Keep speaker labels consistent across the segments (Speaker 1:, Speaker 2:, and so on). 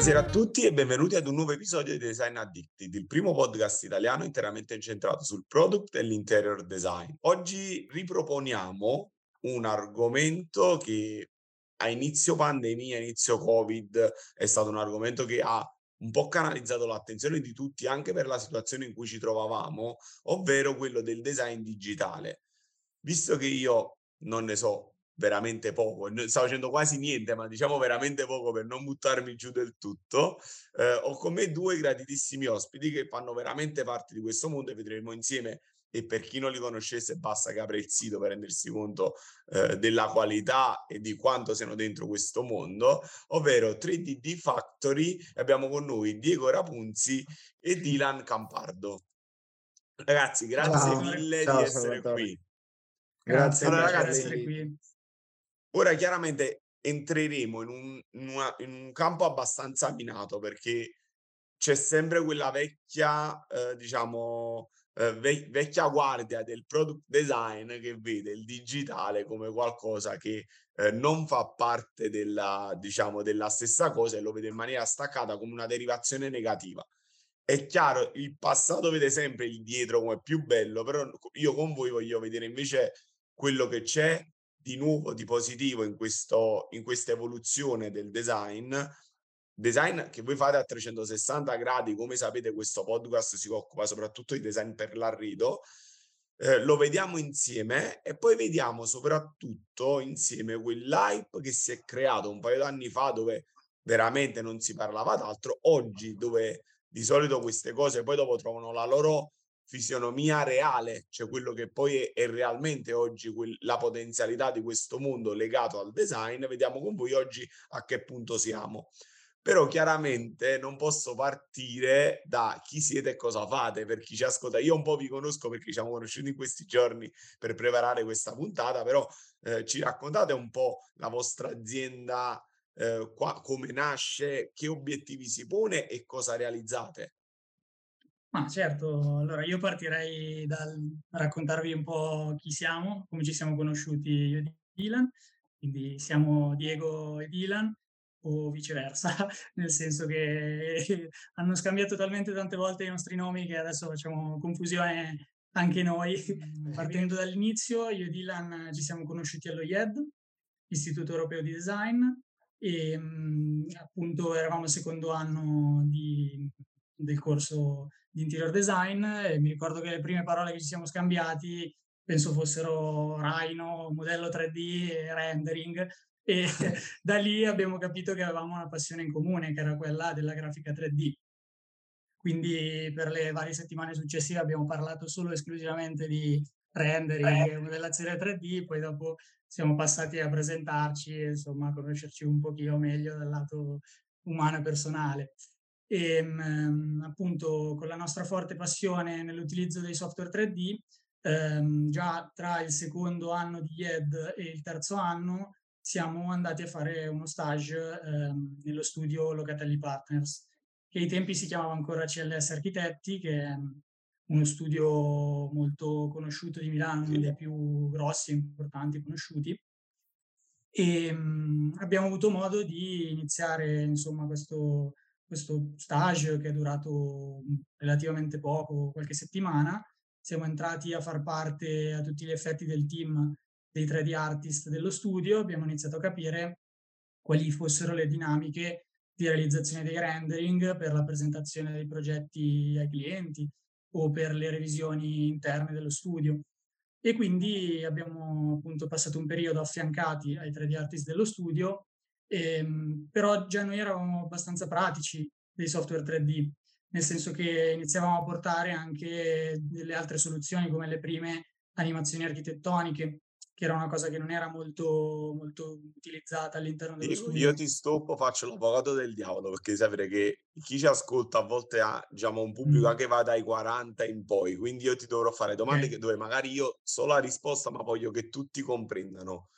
Speaker 1: Buonasera a tutti e benvenuti ad un nuovo episodio di Design Addicted, il primo podcast italiano interamente incentrato sul product e l'interior design. Oggi riproponiamo un argomento che a inizio pandemia, inizio Covid, è stato un argomento che ha un po' canalizzato l'attenzione di tutti anche per la situazione in cui ci trovavamo, ovvero quello del design digitale. Visto che io non ne so veramente poco, sto facendo quasi niente, ma diciamo veramente poco per non buttarmi giù del tutto, eh, ho con me due graditissimi ospiti che fanno veramente parte di questo mondo e vedremo insieme e per chi non li conoscesse basta che apra il sito per rendersi conto eh, della qualità e di quanto siano dentro questo mondo, ovvero 3D Factory. Abbiamo con noi Diego Rapunzi e Dylan Campardo. Ragazzi, grazie Ciao. mille Ciao, di essere qui.
Speaker 2: Grazie, allora, ragazzi, essere qui.
Speaker 1: Ora chiaramente entreremo in un, in, una, in un campo abbastanza minato perché c'è sempre quella vecchia, eh, diciamo, eh, vecchia guardia del product design che vede il digitale come qualcosa che eh, non fa parte della, diciamo, della stessa cosa e lo vede in maniera staccata come una derivazione negativa. È chiaro, il passato vede sempre il dietro come più bello, però io con voi voglio vedere invece quello che c'è di nuovo, di positivo in, questo, in questa evoluzione del design. Design che voi fate a 360 gradi, come sapete questo podcast si occupa soprattutto di design per l'arredo, eh, lo vediamo insieme e poi vediamo soprattutto insieme quell'hype che si è creato un paio d'anni fa dove veramente non si parlava d'altro, oggi dove di solito queste cose poi dopo trovano la loro fisionomia reale, cioè quello che poi è, è realmente oggi quel, la potenzialità di questo mondo legato al design, vediamo con voi oggi a che punto siamo però chiaramente non posso partire da chi siete e cosa fate per chi ci ascolta. Io un po' vi conosco perché ci siamo conosciuti in questi giorni per preparare questa puntata, però eh, ci raccontate un po' la vostra azienda, eh, qua, come nasce, che obiettivi si pone e cosa realizzate.
Speaker 2: Ma certo, allora io partirei dal raccontarvi un po' chi siamo, come ci siamo conosciuti io e Dylan. Quindi siamo Diego e Dylan, o viceversa, nel senso che hanno scambiato talmente tante volte i nostri nomi che adesso facciamo confusione anche noi. Mm, Partendo dall'inizio, io e Dylan ci siamo conosciuti allo IED, Istituto Europeo di Design, e mh, appunto eravamo al secondo anno di, del corso di interior design e mi ricordo che le prime parole che ci siamo scambiati penso fossero Rhino, modello 3D e rendering, e da lì abbiamo capito che avevamo una passione in comune, che era quella della grafica 3D. Quindi per le varie settimane successive abbiamo parlato solo esclusivamente di rendering e modellazione 3D, poi dopo siamo passati a presentarci e insomma a conoscerci un pochino meglio dal lato umano e personale. E mh, appunto con la nostra forte passione nell'utilizzo dei software 3D, ehm, già tra il secondo anno di ED e il terzo anno siamo andati a fare uno stage ehm, nello studio Locatelli Partners, che ai tempi si chiamava ancora CLS Architetti, che è uno studio molto conosciuto di Milano, uno dei più grossi e importanti conosciuti. E mh, abbiamo avuto modo di iniziare insomma questo, questo stage che è durato relativamente poco, qualche settimana. Siamo entrati a far parte a tutti gli effetti del team dei 3D artist dello studio, abbiamo iniziato a capire quali fossero le dinamiche di realizzazione dei rendering per la presentazione dei progetti ai clienti o per le revisioni interne dello studio. E quindi abbiamo appunto passato un periodo affiancati ai 3D artist dello studio, ehm, però già noi eravamo abbastanza pratici dei software 3D, nel senso che iniziavamo a portare anche delle altre soluzioni come le prime animazioni architettoniche che era una cosa che non era molto, molto utilizzata all'interno dello
Speaker 1: studio. Io ti stoppo, faccio l'avvocato del diavolo, perché sapere che chi ci ascolta a volte ha diciamo, un pubblico mm. che va dai 40 in poi, quindi io ti dovrò fare domande okay. dove magari io so la risposta, ma voglio che tutti comprendano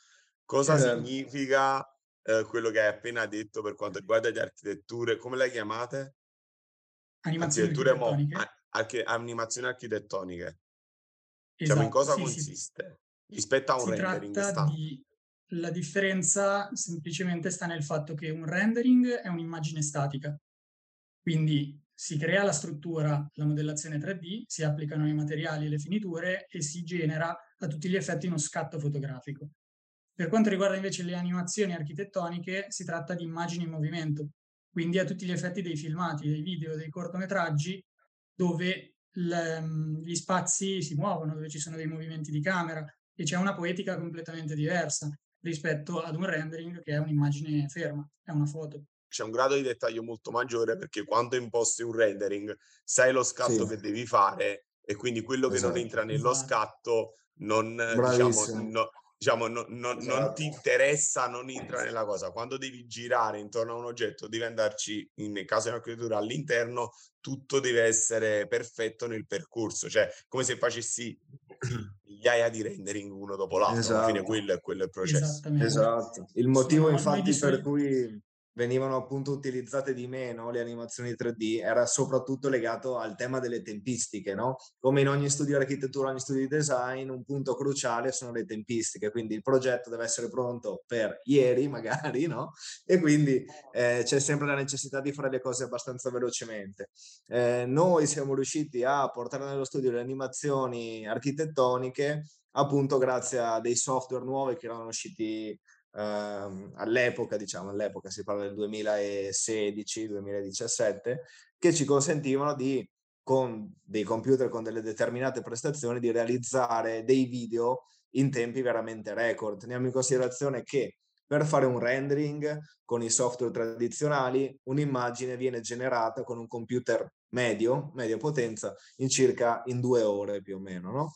Speaker 1: cosa certo. significa eh, quello che hai appena detto per quanto riguarda le architetture, come le chiamate?
Speaker 2: Animazioni architettoniche. Mo,
Speaker 1: archi- animazioni architettoniche. Esatto, diciamo, in cosa sì, consiste?
Speaker 2: Sì
Speaker 1: rispetto a un si rendering
Speaker 2: tratta di la differenza semplicemente sta nel fatto che un rendering è un'immagine statica, quindi si crea la struttura, la modellazione 3D, si applicano i materiali e le finiture e si genera a tutti gli effetti uno scatto fotografico. Per quanto riguarda invece le animazioni architettoniche, si tratta di immagini in movimento, quindi a tutti gli effetti dei filmati, dei video, dei cortometraggi, dove le, gli spazi si muovono, dove ci sono dei movimenti di camera e c'è una poetica completamente diversa rispetto ad un rendering che è un'immagine ferma, è una foto.
Speaker 1: C'è un grado di dettaglio molto maggiore perché quando imposti un rendering sai lo scatto sì. che devi fare e quindi quello che esatto. non entra nello esatto. scatto non, diciamo, no, diciamo, no, no, esatto. non ti interessa, non entra nella cosa. Quando devi girare intorno a un oggetto, devi andarci, in caso di una creatura, all'interno, tutto deve essere perfetto nel percorso, cioè come se facessi migliaia di rendering uno dopo l'altro, esatto. alla fine esatto. quello è, quello è il processo.
Speaker 3: Esatto, il motivo infatti per cui venivano appunto utilizzate di meno le animazioni 3D era soprattutto legato al tema delle tempistiche, no? Come in ogni studio di architettura, ogni studio di design, un punto cruciale sono le tempistiche, quindi il progetto deve essere pronto per ieri magari, no? E quindi eh, c'è sempre la necessità di fare le cose abbastanza velocemente. Eh, noi siamo riusciti a portare nello studio le animazioni architettoniche appunto grazie a dei software nuovi che erano usciti ehm, all'epoca, diciamo, all'epoca si parla del 2016-2017, che ci consentivano di, con dei computer con delle determinate prestazioni, di realizzare dei video in tempi veramente record. Teniamo in considerazione che per fare un rendering con i software tradizionali, un'immagine viene generata con un computer medio, media potenza, in circa in due ore più o meno, no?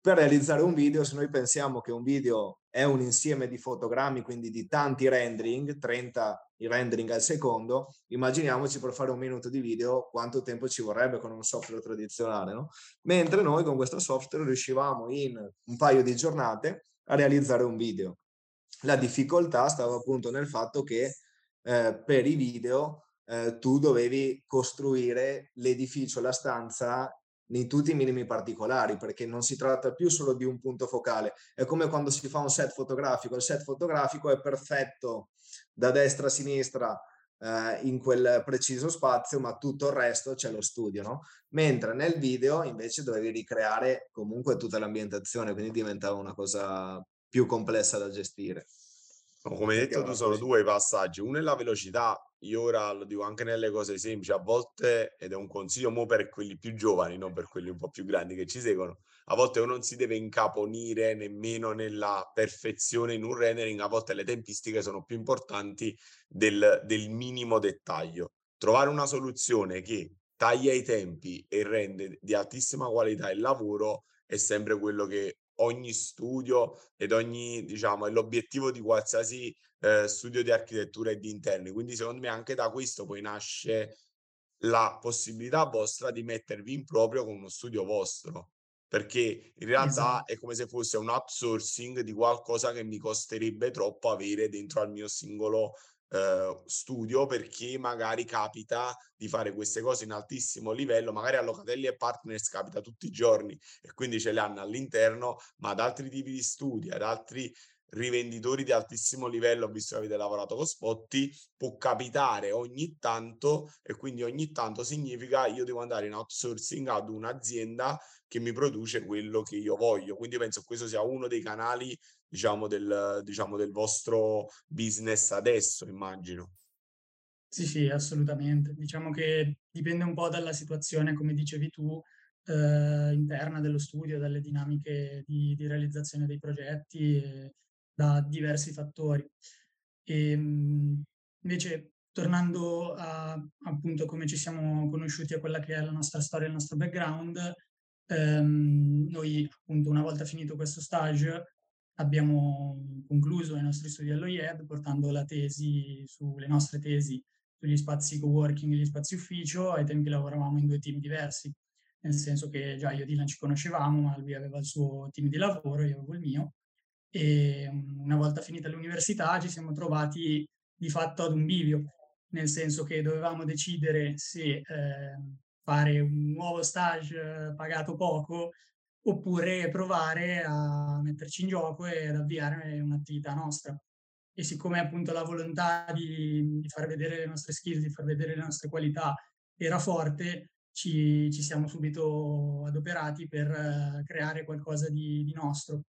Speaker 3: Per realizzare un video, se noi pensiamo che un video è un insieme di fotogrammi, quindi di tanti rendering, 30 rendering al secondo, immaginiamoci per fare un minuto di video quanto tempo ci vorrebbe con un software tradizionale, no? Mentre noi con questo software riuscivamo in un paio di giornate a realizzare un video. La difficoltà stava appunto nel fatto che eh, per i video eh, tu dovevi costruire l'edificio, la stanza in tutti i minimi particolari, perché non si tratta più solo di un punto focale. È come quando si fa un set fotografico, il set fotografico è perfetto da destra a sinistra eh, in quel preciso spazio, ma tutto il resto c'è lo studio, no? Mentre nel video invece dovevi ricreare comunque tutta l'ambientazione, quindi diventava una cosa più complessa da gestire.
Speaker 1: Come detto tu, sono due passaggi. Uno è la velocità, io ora lo dico anche nelle cose semplici, a volte, ed è un consiglio mo per quelli più giovani, non per quelli un po' più grandi che ci seguono, a volte uno non si deve incaponire nemmeno nella perfezione in un rendering, a volte le tempistiche sono più importanti del, del minimo dettaglio. Trovare una soluzione che taglia i tempi e rende di altissima qualità il lavoro è sempre quello che ogni studio ed ogni, diciamo, è l'obiettivo di qualsiasi eh, studio di architettura e di interni. Quindi secondo me anche da questo poi nasce la possibilità vostra di mettervi in proprio con uno studio vostro perché in realtà esatto. è come se fosse un outsourcing di qualcosa che mi costerebbe troppo avere dentro al mio singolo eh, studio perché magari capita di fare queste cose in altissimo livello, magari a Locatelli e Partners capita tutti i giorni e quindi ce le hanno all'interno, ma ad altri tipi di studi, ad altri rivenditori di altissimo livello, visto che avete lavorato con Spotti, può capitare ogni tanto e quindi ogni tanto significa io devo andare in outsourcing ad un'azienda che mi produce quello che io voglio. Quindi penso che questo sia uno dei canali diciamo, del, diciamo, del vostro business adesso, immagino.
Speaker 2: Sì, sì, assolutamente. Diciamo che dipende un po' dalla situazione, come dicevi tu, eh, interna dello studio, dalle dinamiche di, di realizzazione dei progetti, e da diversi fattori. E, ehm, invece, tornando a appunto come ci siamo conosciuti a quella che è la nostra storia, il nostro background, ehm, noi appunto una volta finito questo stage abbiamo concluso i nostri studi all'OIED portando la tesi sulle nostre tesi sugli spazi co-working e gli spazi ufficio. Ai tempi lavoravamo in due team diversi, nel senso che già io e Dylan ci conoscevamo, ma lui aveva il suo team di lavoro, io avevo il mio. E mm, una volta finita l'università ci siamo trovati di fatto ad un bivio, nel senso che dovevamo decidere se eh, fare un nuovo stage pagato poco oppure provare a metterci in gioco e ad avviare un'attività nostra. E siccome appunto la volontà di, di far vedere le nostre skills, di far vedere le nostre qualità era forte, ci, ci siamo subito adoperati per uh, creare qualcosa di, di nostro.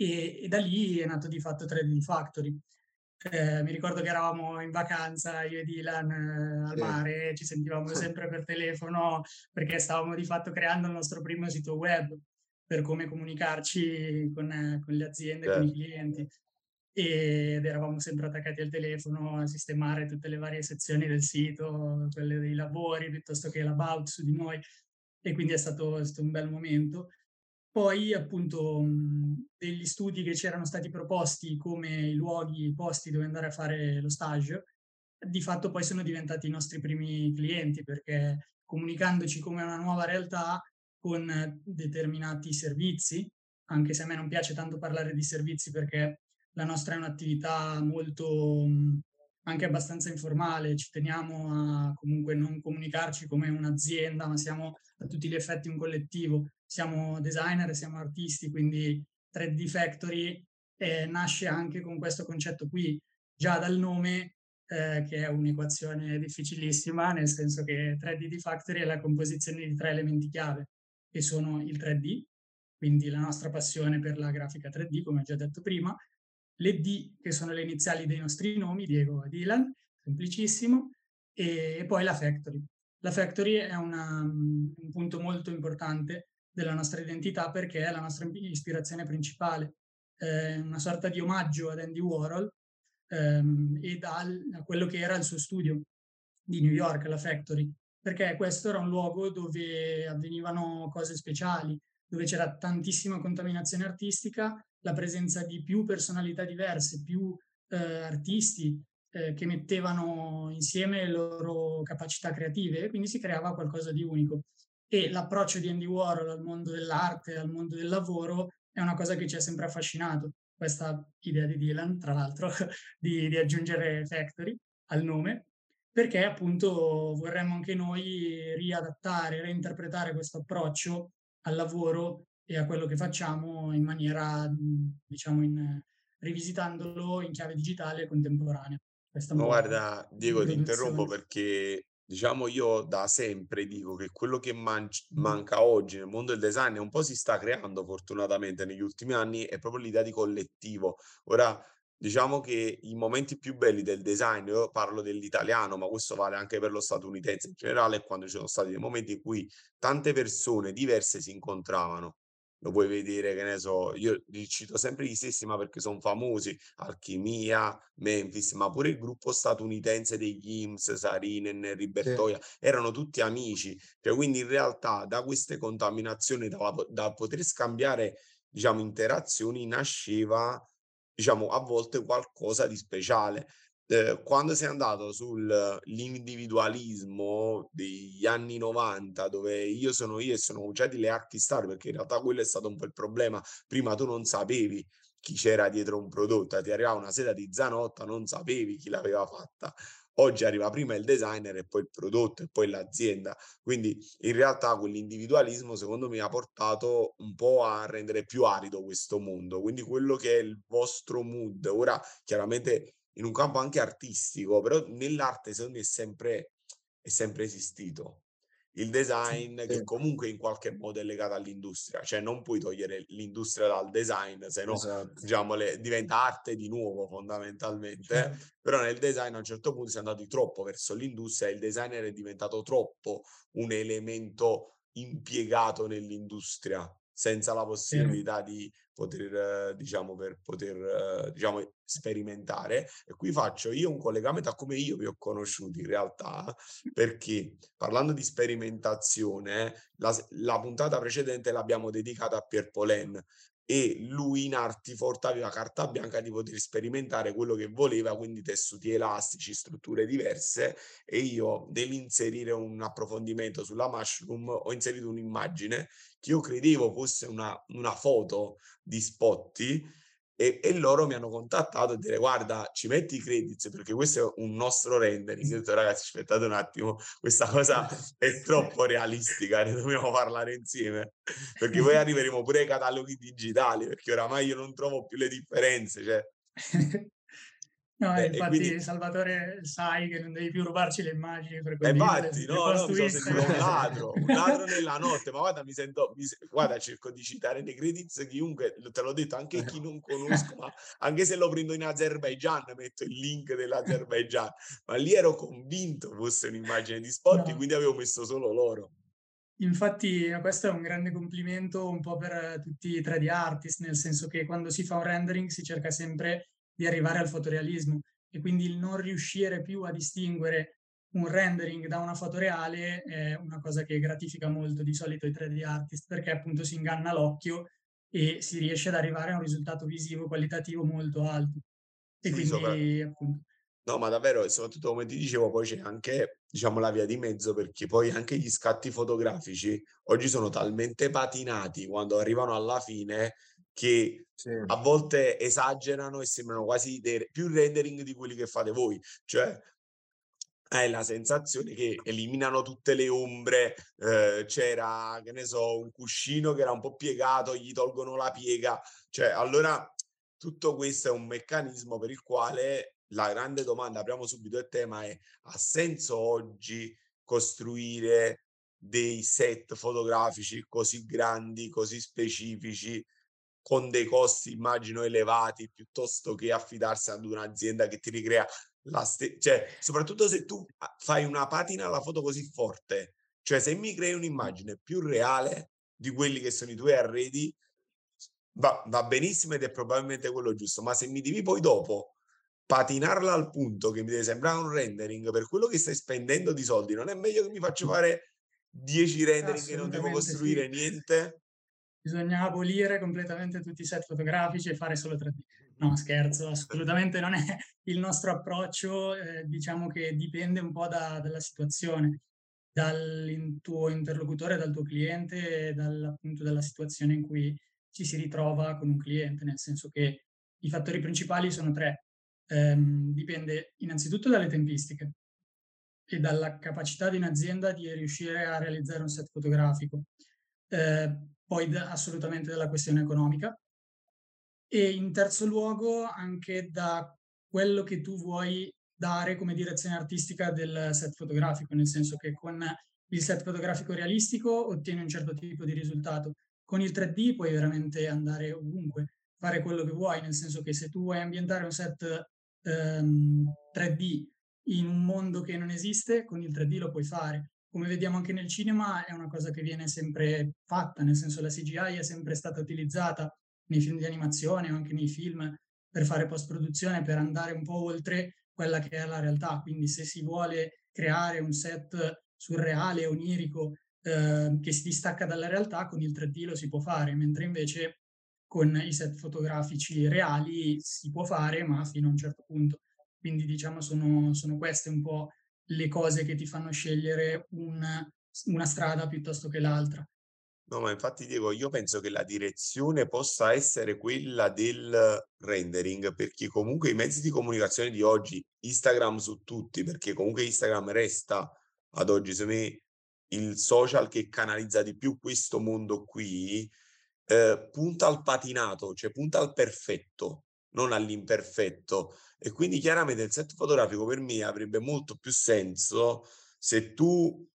Speaker 2: E, e, da lì è nato di fatto 3D Factory. Eh, mi ricordo che eravamo in vacanza io e Dylan eh, al mare, ci sentivamo sempre per telefono perché stavamo di fatto creando il nostro primo sito web per come comunicarci con, eh, con le aziende, con i certo. clienti ed eravamo sempre attaccati al telefono a sistemare tutte le varie sezioni del sito, quelle dei lavori piuttosto che l'about su di noi e quindi è stato, è stato un bel momento. Poi appunto degli studi che ci erano stati proposti come i luoghi, i posti dove andare a fare lo stage, di fatto poi sono diventati i nostri primi clienti perché comunicandoci come una nuova realtà con determinati servizi, anche se a me non piace tanto parlare di servizi perché la nostra è un'attività molto anche abbastanza informale, ci teniamo a comunque non comunicarci come un'azienda, ma siamo a tutti gli effetti un collettivo. Siamo designer, siamo artisti, quindi 3D Factory eh, nasce anche con questo concetto qui, già dal nome, eh, che è un'equazione difficilissima, nel senso che 3D Factory è la composizione di tre elementi chiave, che sono il 3D, quindi la nostra passione per la grafica 3D, come ho già detto prima, le D che sono le iniziali dei nostri nomi, Diego e Dylan, semplicissimo, e poi la factory. La factory è una, un punto molto importante della nostra identità perché è la nostra ispirazione principale, è una sorta di omaggio ad Andy Warhol ehm, e dal, a quello che era il suo studio di New York, la Factory, perché questo era un luogo dove avvenivano cose speciali, dove c'era tantissima contaminazione artistica la presenza di più personalità diverse, più eh, artisti eh, che mettevano insieme le loro capacità creative e quindi si creava qualcosa di unico. E l'approccio di Andy Warhol al mondo dell'arte, al mondo del lavoro, è una cosa che ci ha sempre affascinato. Questa idea di Dylan, tra l'altro, di, di aggiungere Factory al nome, perché appunto vorremmo anche noi riadattare, reinterpretare questo approccio al lavoro e a quello che facciamo in maniera, diciamo, in, rivisitandolo in chiave digitale contemporanea.
Speaker 1: Questa no, guarda, Diego, ti interrompo perché diciamo io da sempre dico che quello che man- manca oggi nel mondo del design un po' si sta creando fortunatamente negli ultimi anni è proprio l'idea di collettivo. Ora, diciamo che i momenti più belli del design, io parlo dell'italiano, ma questo vale anche per lo statunitense in generale, quando ci sono stati dei momenti in cui tante persone diverse si incontravano lo puoi vedere, che ne so, io li cito sempre gli stessi, ma perché sono famosi, Alchimia, Memphis, ma pure il gruppo statunitense degli IMS, Sarinen, Sì. Ribertoia, erano tutti amici, cioè quindi in realtà da queste contaminazioni, da, da poter scambiare, diciamo, interazioni, nasceva, diciamo, a volte qualcosa di speciale. Eh, quando sei andato sull'individualismo degli anni 90, dove io sono io e sono già le archi star, perché in realtà quello è stato un po' il problema. Prima tu non sapevi chi c'era dietro un prodotto, ti arrivava una seta di Zanotta, non sapevi chi l'aveva fatta. Oggi arriva prima il designer e poi il prodotto e poi l'azienda. Quindi in realtà quell'individualismo secondo me ha portato un po' a rendere più arido questo mondo. Quindi quello che è il vostro mood, ora chiaramente in un campo anche artistico, però nell'arte secondo me è sempre, è sempre esistito. Il design sì, che comunque in qualche modo è legato all'industria, cioè non puoi togliere l'industria dal design, se no esatto. diciamo, le, diventa arte di nuovo fondamentalmente, certo. però nel design a un certo punto si è andati troppo verso l'industria e il designer è diventato troppo un elemento impiegato nell'industria senza la possibilità di poter, diciamo, per poter, diciamo, sperimentare. E qui faccio io un collegamento a come io vi ho conosciuti in realtà, perché parlando di sperimentazione, la, la puntata precedente l'abbiamo dedicata a Pier Polen, e lui in Artifort aveva carta bianca di poter sperimentare quello che voleva, quindi tessuti elastici, strutture diverse e io nell'inserire un approfondimento sulla mushroom ho inserito un'immagine che io credevo fosse una, una foto di Spotti e, e, loro mi hanno contattato e dire guarda ci metti i credits perché questo è un nostro rendering. Io ho detto ragazzi aspettate un attimo, questa cosa è troppo realistica, ne dobbiamo parlare insieme perché poi arriveremo pure ai cataloghi digitali perché oramai io non trovo più le differenze. Cioè,
Speaker 2: No, eh, infatti quindi... Salvatore sai che non devi più rubarci le immagini per
Speaker 1: eh, infatti, no, no, mi sono sentito un ladro, un ladro nella notte, ma guarda, mi sento, mi, guarda, cerco di citare nei credits chiunque, te l'ho detto, anche chi non conosco, ma anche se lo prendo in Azerbaijan, metto il link dell'Azerbaijan, ma lì ero convinto fosse un'immagine di spot, no. quindi avevo messo solo loro.
Speaker 2: Infatti questo è un grande complimento un po' per tutti i 3D artist, nel senso che quando si fa un rendering si cerca sempre di arrivare al fotorealismo e quindi il non riuscire più a distinguere un rendering da una foto reale è una cosa che gratifica molto di solito i 3D artist perché appunto si inganna l'occhio e si riesce ad arrivare a un risultato visivo qualitativo molto alto. E sì, quindi sopra... appunto
Speaker 1: No, ma davvero, soprattutto come ti dicevo, poi c'è anche, diciamo, la via di mezzo, perché poi anche gli scatti fotografici oggi sono talmente patinati quando arrivano alla fine che sì. a volte esagerano e sembrano quasi dei, più rendering di quelli che fate voi. Cioè, hai la sensazione che eliminano tutte le ombre, eh, c'era, che ne so, un cuscino che era un po' piegato, gli tolgono la piega. Cioè, allora tutto questo è un meccanismo per il quale la grande domanda, apriamo subito il tema, è ha senso oggi costruire dei set fotografici così grandi, così specifici, con dei costi immagino elevati, piuttosto che affidarsi ad un'azienda che ti ricrea la stessa, cioè soprattutto se tu fai una patina alla foto così forte, cioè se mi crei un'immagine più reale di quelli che sono i tuoi arredi, va, va benissimo ed è probabilmente quello giusto, ma se mi devi poi dopo patinarla al punto che mi deve sembrare un rendering per quello che stai spendendo di soldi, non è meglio che mi faccio fare 10 rendering e non devo costruire sì. niente?
Speaker 2: Bisogna abolire completamente tutti i set fotografici e fare solo 3D. No, scherzo, assolutamente non è il nostro approccio, eh, diciamo che dipende un po' da, dalla situazione, dal tuo interlocutore, dal tuo cliente, dal, appunto dalla situazione in cui ci si ritrova con un cliente, nel senso che i fattori principali sono tre ehm, dipende innanzitutto dalle tempistiche e dalla capacità di un'azienda di riuscire a realizzare un set fotografico, eh, poi da, assolutamente dalla questione economica e in terzo luogo anche da quello che tu vuoi dare come direzione artistica del set fotografico, nel senso che con il set fotografico realistico ottieni un certo tipo di risultato. Con il 3D puoi veramente andare ovunque, fare quello che vuoi, nel senso che se tu vuoi ambientare un set ehm, 3D in un mondo che non esiste, con il 3D lo puoi fare. Come vediamo anche nel cinema è una cosa che viene sempre fatta, nel senso la CGI è sempre stata utilizzata nei film di animazione o anche nei film per fare post-produzione, per andare un po' oltre quella che è la realtà. Quindi se si vuole creare un set surreale, onirico, eh, che si distacca dalla realtà, con il 3D lo si può fare, mentre invece con i set fotografici reali si può fare, ma fino a un certo punto. Quindi diciamo sono, sono queste un po' le cose che ti fanno scegliere una, una strada piuttosto che l'altra.
Speaker 1: No, ma infatti Diego, io penso che la direzione possa essere quella del rendering, perché comunque i mezzi di comunicazione di oggi, Instagram su tutti, perché comunque Instagram resta ad oggi, secondo me, il social che canalizza di più questo mondo qui, eh, punta al patinato, cioè punta al perfetto, non all'imperfetto. E quindi chiaramente il set fotografico per me avrebbe molto più senso se tu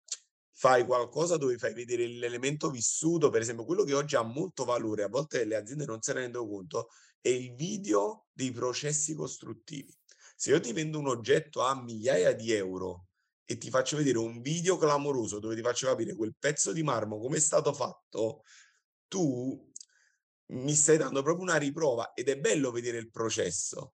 Speaker 1: fai qualcosa dove fai vedere l'elemento vissuto, per esempio quello che oggi ha molto valore, a volte le aziende non se ne rendono conto, è il video dei processi costruttivi. Se io ti vendo un oggetto a migliaia di euro e ti faccio vedere un video clamoroso dove ti faccio capire quel pezzo di marmo come è stato fatto, tu mi stai dando proprio una riprova ed è bello vedere il processo.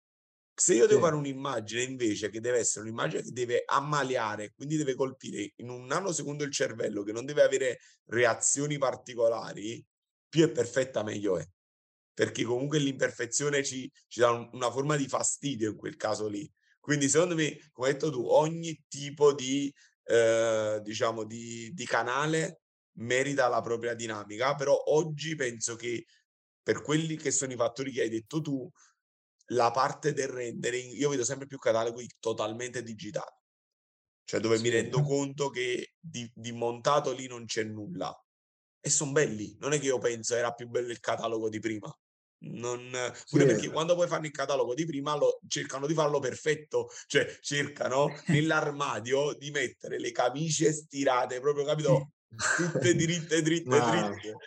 Speaker 1: Se io devo sì. fare un'immagine invece che deve essere un'immagine che deve ammaliare, quindi deve colpire in un nanosecondo il cervello, che non deve avere reazioni particolari, più è perfetta meglio è. Perché comunque l'imperfezione ci, ci dà un, una forma di fastidio in quel caso lì. Quindi secondo me, come hai detto tu, ogni tipo di, eh, diciamo, di, di canale merita la propria dinamica, però oggi penso che per quelli che sono i fattori che hai detto tu, la parte del rendering, io vedo sempre più cataloghi totalmente digitali. Cioè dove sì, mi rendo conto che di, di montato lì non c'è nulla. E sono belli. Non è che io penso era più bello il catalogo di prima. Non, pure sì. perché quando poi fanno il catalogo di prima lo, cercano di farlo perfetto, cioè cercano nell'armadio di mettere le camicie stirate, proprio capito? Tutte dritte, dritte, Ma... dritte.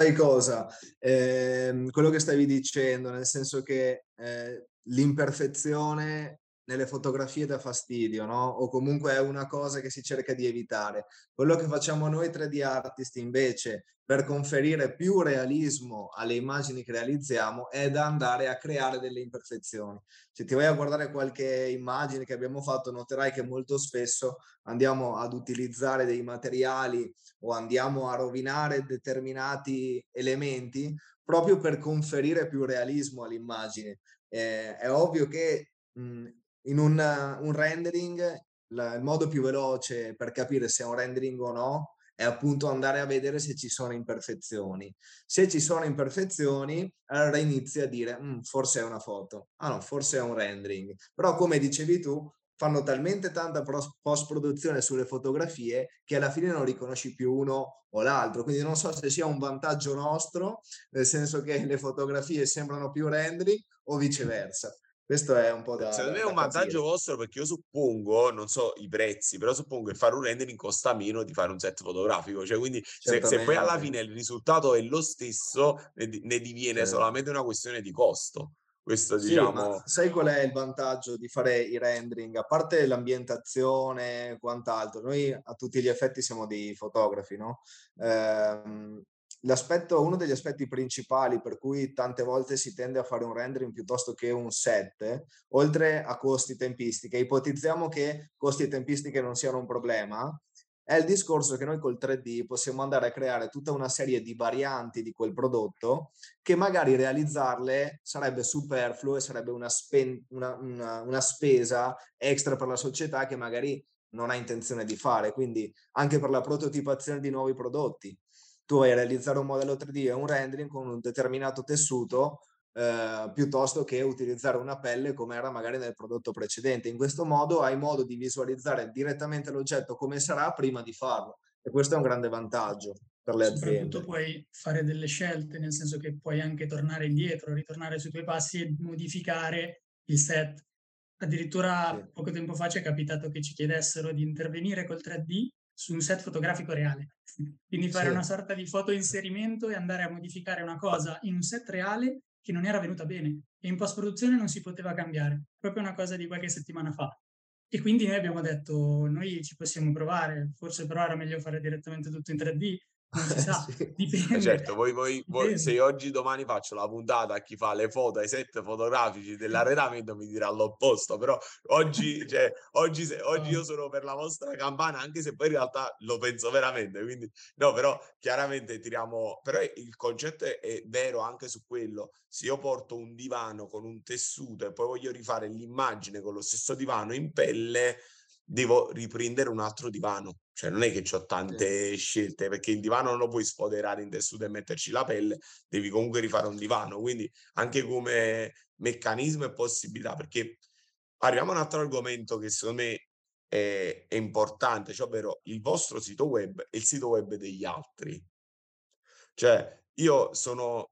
Speaker 3: Sai cosa? Eh, quello che stavi dicendo, nel senso che eh, l'imperfezione nelle fotografie dà fastidio, no? O comunque è una cosa che si cerca di evitare. Quello che facciamo noi 3D artist invece per conferire più realismo alle immagini che realizziamo è da andare a creare delle imperfezioni. Se ti vai a guardare qualche immagine che abbiamo fatto, noterai che molto spesso andiamo ad utilizzare dei materiali o andiamo a rovinare determinati elementi proprio per conferire più realismo all'immagine. Eh, è ovvio che in un, un rendering la, il modo più veloce per capire se è un rendering o no è appunto andare a vedere se ci sono imperfezioni. Se ci sono imperfezioni, allora inizi a dire mm, forse è una foto, ah no, forse è un rendering. Però come dicevi tu, fanno talmente tanta post-produzione sulle fotografie che alla fine non riconosci più uno o l'altro. Quindi non so se sia un vantaggio nostro, nel senso che le fotografie sembrano più rendering o viceversa. Questo è un po' da.
Speaker 1: Secondo me è un vantaggio vostro perché io suppongo, non so i prezzi, però suppongo che fare un rendering costa meno di fare un set fotografico. Cioè, quindi se, se, poi alla fine il risultato è lo stesso, ne, ne diviene certo. solamente una questione di costo. Questo sì, diciamo.
Speaker 3: sai qual è il vantaggio di fare i rendering? A parte l'ambientazione e quant'altro, noi a tutti gli effetti siamo dei fotografi, no? Eh, l'aspetto, uno degli aspetti principali per cui tante volte si tende a fare un rendering piuttosto che un set, oltre a costi e tempistiche, ipotizziamo che costi e tempistiche non siano un problema, è il discorso che noi col 3D possiamo andare a creare tutta una serie di varianti di quel prodotto che magari realizzarle sarebbe superfluo e sarebbe una, spen- una, una, una spesa extra per la società che magari non ha intenzione di fare. Quindi anche per la prototipazione di nuovi prodotti tu vai a realizzare un modello 3D e un rendering con un determinato tessuto eh, piuttosto che utilizzare una pelle come era magari nel prodotto precedente. In questo modo hai modo di visualizzare direttamente l'oggetto come sarà prima di farlo e questo è un grande vantaggio per le aziende.
Speaker 2: Soprattutto puoi fare delle scelte, nel senso che puoi anche tornare indietro, ritornare sui tuoi passi e modificare il set. Addirittura sì. poco tempo fa ci è capitato che ci chiedessero di intervenire col 3D su un set fotografico reale. Quindi fare sì. una sorta di foto inserimento e andare a modificare una cosa in un set reale che non era venuta bene e in post produzione non si poteva cambiare, proprio una cosa di qualche settimana fa. E quindi noi abbiamo detto, noi ci possiamo provare, forse però era meglio fare direttamente tutto in 3D, non si sa, sì. dipende.
Speaker 1: Certo, voi, voi, voi, se oggi domani faccio la puntata a chi fa le foto, i set fotografici dell'arredamento mi dirà l'opposto, però oggi, cioè, oggi, se, oggi io sono per la vostra campana, anche se poi in realtà lo penso veramente, quindi no, però chiaramente tiriamo, però il concetto è, è vero anche su quello, se io porto un divano con un tessuto e poi voglio rifare l'immagine con lo stesso divano in pelle, devo riprendere un altro divano. Cioè non è che ho tante scelte perché il divano non lo puoi sfoderare in tessuto e metterci la pelle, devi comunque rifare un divano. Quindi anche come meccanismo e possibilità, perché arriviamo a un altro argomento che secondo me è, è importante, cioè ovvero il vostro sito web e il sito web degli altri. Cioè io sono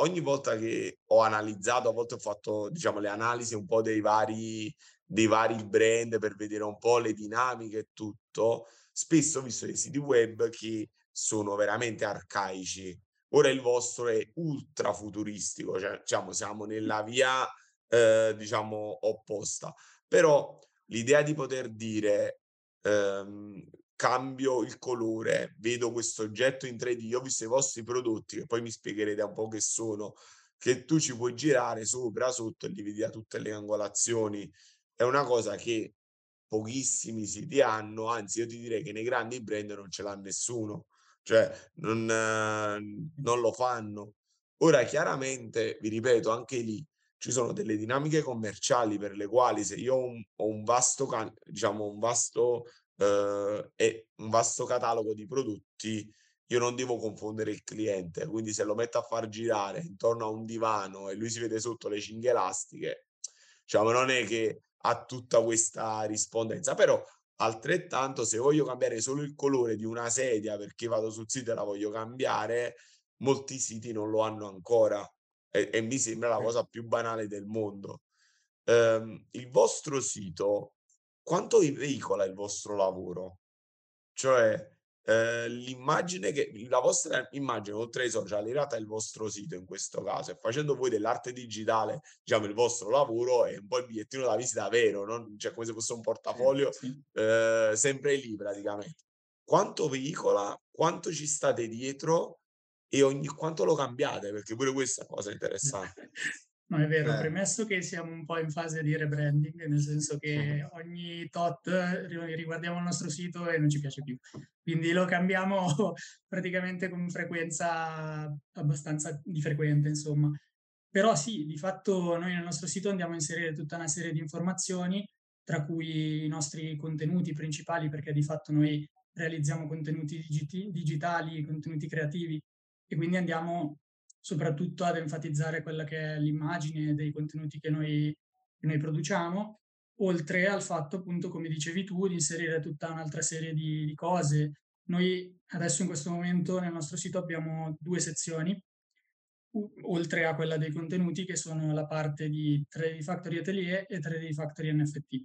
Speaker 1: ogni volta che ho analizzato, a volte ho fatto diciamo le analisi un po' dei vari dei vari brand per vedere un po' le dinamiche e tutto, spesso ho visto dei siti web che sono veramente arcaici. Ora il vostro è ultra futuristico, cioè diciamo siamo nella via eh, diciamo opposta. Però l'idea di poter dire ehm, cambio il colore, vedo questo oggetto in 3D, ho visto i vostri prodotti che poi mi spiegherete un po' che sono, che tu ci puoi girare sopra, sotto e li vedi da tutte le angolazioni è una cosa che pochissimi siti hanno, anzi io ti direi che nei grandi brand non ce l'ha nessuno, cioè non, non lo fanno. Ora chiaramente, vi ripeto, anche lì ci sono delle dinamiche commerciali per le quali se io ho un, ho un vasto, diciamo, un vasto, eh, un vasto catalogo di prodotti, io non devo confondere il cliente, quindi se lo metto a far girare intorno a un divano e lui si vede sotto le cinghie elastiche, diciamo, non è che ha tutta questa rispondenza, però altrettanto se voglio cambiare solo il colore di una sedia perché vado sul sito e la voglio cambiare, molti siti non lo hanno ancora e, e mi sembra la cosa più banale del mondo. Um, il vostro sito, quanto veicola il vostro lavoro? Cioè, eh, l'immagine che la vostra immagine oltre ai social in realtà è il vostro sito in questo caso e facendo voi dell'arte digitale diciamo il vostro lavoro è un po' il bigliettino da visita vero no? cioè come se fosse un portafoglio eh, sempre lì praticamente. Quanto veicola quanto ci state dietro e ogni quanto lo cambiate? Perché pure questa è una cosa interessante
Speaker 2: No, è vero, eh. premesso che siamo un po' in fase di rebranding, nel senso che ogni tot riguardiamo il nostro sito e non ci piace più. Quindi lo cambiamo praticamente con frequenza abbastanza di frequente, insomma. Però sì, di fatto noi nel nostro sito andiamo a inserire tutta una serie di informazioni, tra cui i nostri contenuti principali, perché di fatto noi realizziamo contenuti digitali, contenuti creativi, e quindi andiamo soprattutto ad enfatizzare quella che è l'immagine dei contenuti che noi, che noi produciamo, oltre al fatto, appunto, come dicevi tu, di inserire tutta un'altra serie di, di cose. Noi adesso in questo momento nel nostro sito abbiamo due sezioni, oltre a quella dei contenuti, che sono la parte di 3D Factory Atelier e 3D Factory NFT,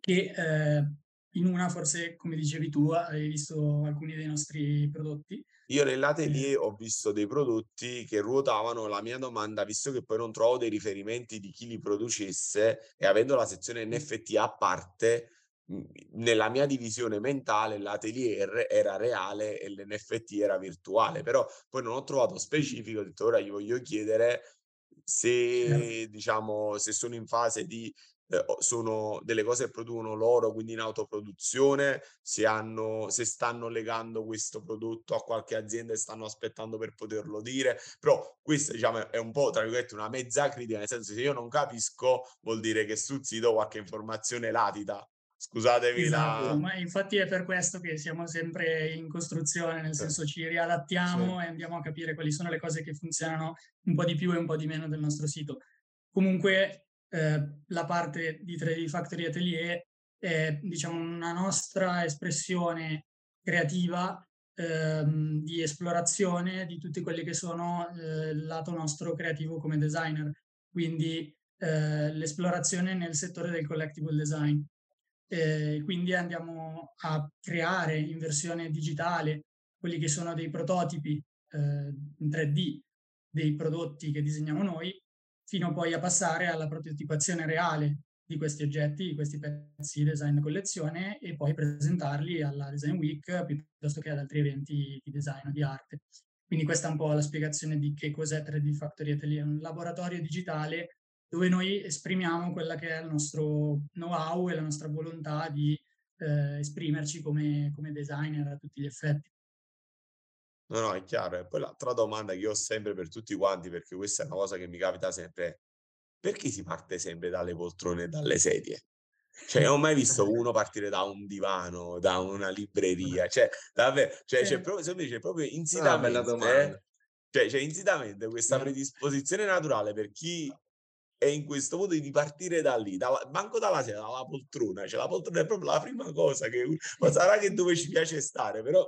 Speaker 2: che eh, in una forse, come dicevi tu, hai visto alcuni dei nostri prodotti,
Speaker 1: io nell'atelier ho visto dei prodotti che ruotavano. La mia domanda, visto che poi non trovo dei riferimenti di chi li producesse e avendo la sezione NFT a parte, mhmm, nella mia divisione mentale l'atelier era reale e l'NFT era virtuale, però poi non ho trovato specifico, ho detto ora gli voglio chiedere se diciamo se sono in fase di eh, sono delle cose che producono loro, quindi in autoproduzione, se, hanno, se stanno legando questo prodotto a qualche azienda e stanno aspettando per poterlo dire, però questa diciamo è un po' tra virgolette una mezza critica, nel senso se io non capisco vuol dire che sul sito qualche informazione latita. Scusatemi
Speaker 2: esatto, la... ma infatti è per questo che siamo sempre in costruzione, nel senso ci riadattiamo sì. e andiamo a capire quali sono le cose che funzionano un po' di più e un po' di meno del nostro sito. Comunque eh, la parte di 3D Factory Atelier è diciamo una nostra espressione creativa ehm, di esplorazione di tutti quelli che sono eh, il lato nostro creativo come designer, quindi eh, l'esplorazione nel settore del collectible design. quindi andiamo a creare in versione digitale quelli che sono dei prototipi eh, in 3D dei prodotti che disegniamo noi fino poi a passare alla prototipazione reale di questi oggetti, di questi pezzi di design collezione e poi presentarli alla Design Week piuttosto che ad altri eventi di design o di arte. Quindi questa è un po' la spiegazione di che cos'è 3D Factory Atelier, un laboratorio digitale dove noi esprimiamo quella che è il nostro know-how e la nostra volontà di eh, esprimerci come, come designer a tutti gli effetti.
Speaker 1: No, no, è chiaro. E poi l'altra domanda che ho sempre per tutti quanti, perché questa è una cosa che mi capita sempre, perché si parte sempre dalle poltrone e dalle sedie? Cioè, non ho mai visto uno partire da un divano, da una libreria, cioè, davvero, cioè, c'è proprio, secondo me c'è proprio ah, insitamente, eh, cioè, c'è insitamente questa predisposizione naturale per chi è in questo modo di partire da lì, dalla, manco dalla sedia, dalla poltrona, cioè la poltrona è proprio la prima cosa che, ma sarà che dove ci piace stare, però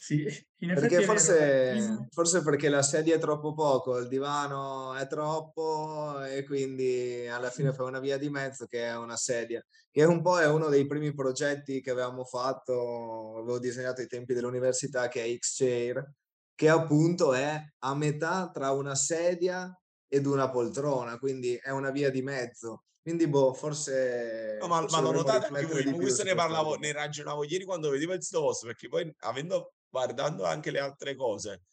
Speaker 3: sì, in perché forse, forse perché la sedia è troppo poco, il divano è troppo e quindi alla fine fai una via di mezzo che è una sedia, che un po' è uno dei primi progetti che avevamo fatto, avevo disegnato ai tempi dell'università che è X-Chair, che appunto è a metà tra una sedia ed una poltrona, quindi è una via di mezzo. Quindi, boh, forse.
Speaker 1: No, ma, ma l'ho notato anche voi. Con questo ne parlavo, ne ragionavo ieri quando vedevo il sito vostro, perché poi avendo guardando anche le altre cose,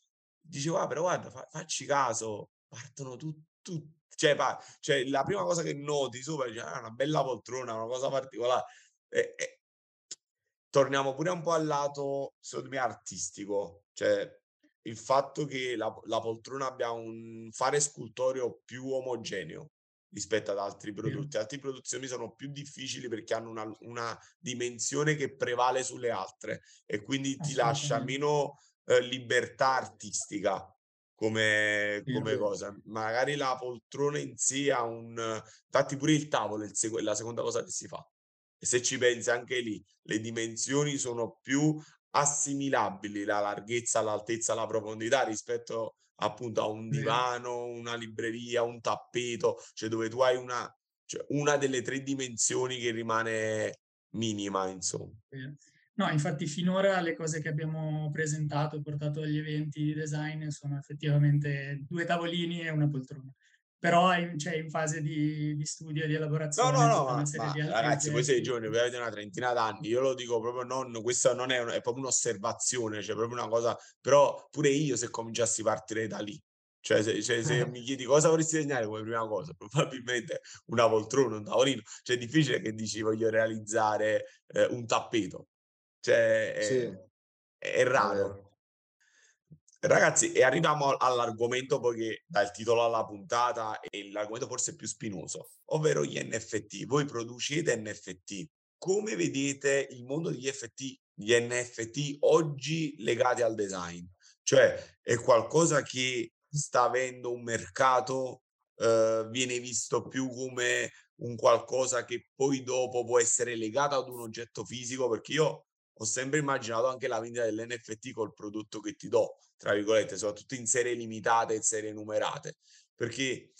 Speaker 1: dicevo, ah, però guarda, fa, facci caso, partono tutti. Tut, cioè, fa, cioè, la prima cosa che noti sopra è ah, una bella poltrona, una cosa particolare. E, e, torniamo pure un po' al lato, secondo me, artistico. Cioè, il fatto che la, la poltrona abbia un fare scultoreo più omogeneo rispetto ad altri prodotti. Altre produzioni sono più difficili perché hanno una, una dimensione che prevale sulle altre e quindi ti lascia meno eh, libertà artistica come, come cosa. Magari la poltrona in sé ha un... Infatti pure il tavolo è sec- la seconda cosa che si fa. E se ci pensi anche lì, le dimensioni sono più assimilabili, la larghezza, l'altezza, la profondità rispetto appunto a un divano, una libreria, un tappeto, cioè dove tu hai una, cioè una delle tre dimensioni che rimane minima, insomma.
Speaker 2: No, infatti finora le cose che abbiamo presentato, portato agli eventi di design sono effettivamente due tavolini e una poltrona. Però è cioè, in fase di, di studio e di elaborazione.
Speaker 1: No, no, no, ma, ma ragazzi, voi siete giovani, voi avete una trentina d'anni, io lo dico proprio non, questa non è, è proprio un'osservazione, cioè proprio una cosa, però pure io se cominciassi a partire da lì, cioè, se, cioè, se mi chiedi cosa vorresti disegnare come prima cosa, probabilmente una poltrona, un tavolino. Cioè, è difficile che dici voglio realizzare eh, un tappeto. Cioè, è, sì. è raro. Ragazzi, e arriviamo all'argomento poi che dà il titolo alla puntata e l'argomento forse più spinoso, ovvero gli NFT. Voi producete NFT. Come vedete il mondo degli FT, gli NFT oggi legati al design? Cioè, è qualcosa che sta avendo un mercato, eh, viene visto più come un qualcosa che poi dopo può essere legato ad un oggetto fisico, perché io ho sempre immaginato anche la vendita dell'NFT col prodotto che ti do, tra virgolette, soprattutto in serie limitate e serie numerate, perché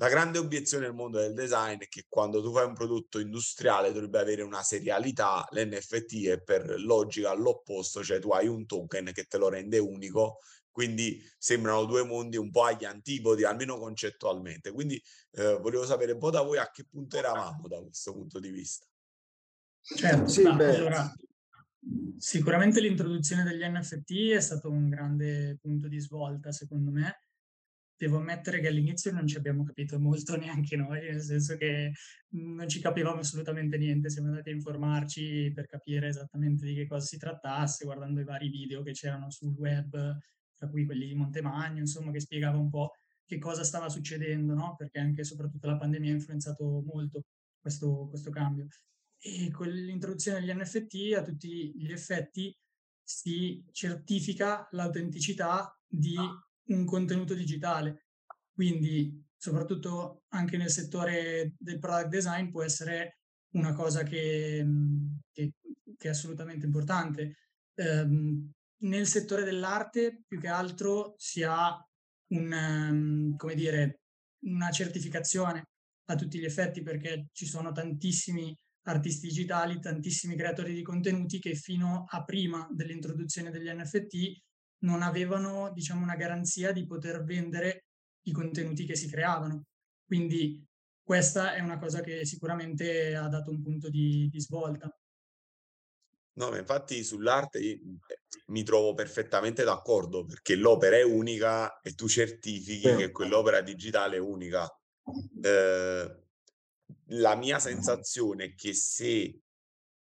Speaker 1: la grande obiezione nel mondo del design è che quando tu fai un prodotto industriale dovrebbe avere una serialità, l'NFT è per logica all'opposto, cioè tu hai un token che te lo rende unico, quindi sembrano due mondi un po' agli antipodi, almeno concettualmente. Quindi eh, volevo sapere un po' da voi a che punto eravamo da questo punto di vista.
Speaker 2: Certo, sì, allora, Sicuramente l'introduzione degli NFT è stato un grande punto di svolta, secondo me. Devo ammettere che all'inizio non ci abbiamo capito molto neanche noi, nel senso che non ci capivamo assolutamente niente. Siamo andati a informarci per capire esattamente di che cosa si trattasse, guardando i vari video che c'erano sul web, tra cui quelli di Montemagno, insomma, che spiegava un po' che cosa stava succedendo, no? Perché anche e soprattutto la pandemia ha influenzato molto questo, questo cambio e con l'introduzione degli NFT a tutti gli effetti si certifica l'autenticità di un contenuto digitale. Quindi, soprattutto anche nel settore del product design, può essere una cosa che, che, che è assolutamente importante. Um, nel settore dell'arte, più che altro, si ha un, um, come dire, una certificazione a tutti gli effetti perché ci sono tantissimi artisti digitali, tantissimi creatori di contenuti che fino a prima dell'introduzione degli NFT non avevano, diciamo, una garanzia di poter vendere i contenuti che si creavano. Quindi questa è una cosa che sicuramente ha dato un punto di, di svolta.
Speaker 1: No, infatti sull'arte eh, mi trovo perfettamente d'accordo perché l'opera è unica e tu certifichi che quell'opera digitale è unica. Eh, la mia sensazione è che se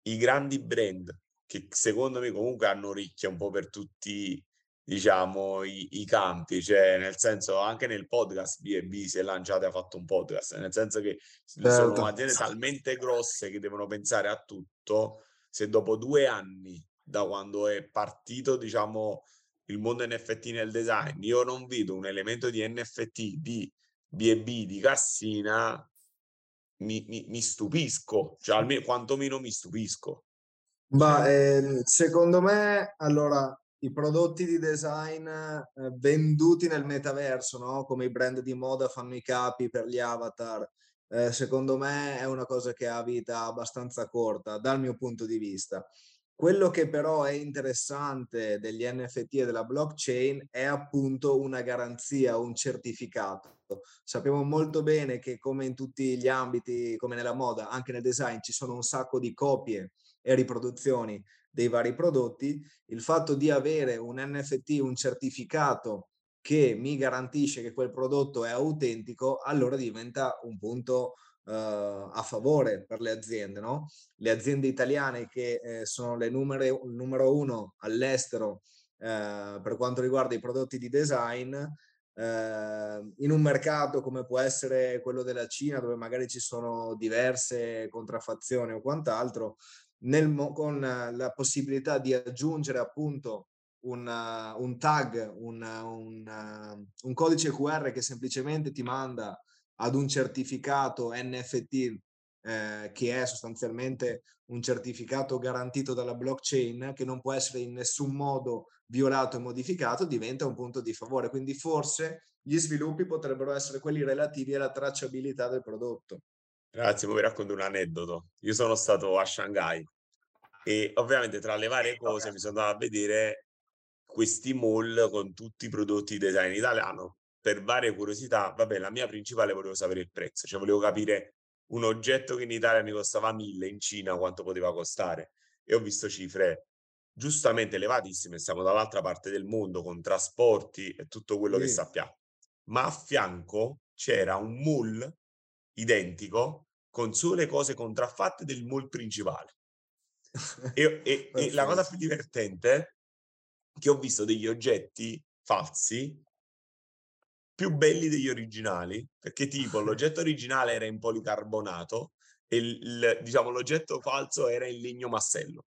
Speaker 1: i grandi brand, che secondo me comunque hanno orecchie un po' per tutti diciamo i, i, campi, cioè nel senso anche nel podcast B&B si è lanciato e ha fatto un podcast, nel senso che certo. sono aziende talmente grosse che devono pensare a tutto, se dopo due anni da quando è partito diciamo il mondo NFT nel design, io non vedo un elemento di NFT di B&B di Cassina mi, mi, mi stupisco, cioè almeno quantomeno mi stupisco.
Speaker 3: Ma eh, secondo me, allora, i prodotti di design eh, venduti nel metaverso, no? come i brand di moda fanno i capi per gli avatar, eh, secondo me è una cosa che ha vita abbastanza corta dal mio punto di vista. Quello che però è interessante degli NFT e della blockchain è appunto una garanzia, un certificato. Sappiamo molto bene che come in tutti gli ambiti, come nella moda, anche nel design, ci sono un sacco di copie e riproduzioni dei vari prodotti. Il fatto di avere un NFT, un certificato che mi garantisce che quel prodotto è autentico, allora diventa un punto uh, a favore per le aziende. No? Le aziende italiane che eh, sono le numere, numero uno all'estero uh, per quanto riguarda i prodotti di design, eh, in un mercato come può essere quello della Cina, dove magari ci sono diverse contraffazioni o quant'altro, nel, con la possibilità di aggiungere appunto un, un tag, un, un, un, codice QR che semplicemente ti manda ad un certificato NFT eh, che è sostanzialmente un certificato garantito dalla blockchain che non può essere in nessun modo violato e modificato, diventa un punto di favore. Quindi forse gli sviluppi potrebbero essere quelli relativi alla tracciabilità del prodotto.
Speaker 1: Grazie, vi racconto un aneddoto. Io sono stato a Shanghai e ovviamente tra le varie cose mi sono andato a vedere questi mall con tutti i prodotti design italiano per varie curiosità. Vabbè, la mia principale volevo sapere il prezzo, cioè volevo capire un oggetto che in Italia mi costava mille, in Cina quanto poteva costare. E ho visto cifre giustamente elevatissime, siamo dall'altra parte del mondo con trasporti e tutto quello sì. che sappiamo. Ma a fianco c'era un mall identico con sole cose contraffatte del mall principale. e, e, e la cosa più divertente è che ho visto degli oggetti falsi più belli degli originali, perché tipo l'oggetto originale era in policarbonato e il, diciamo, l'oggetto falso era in legno massello.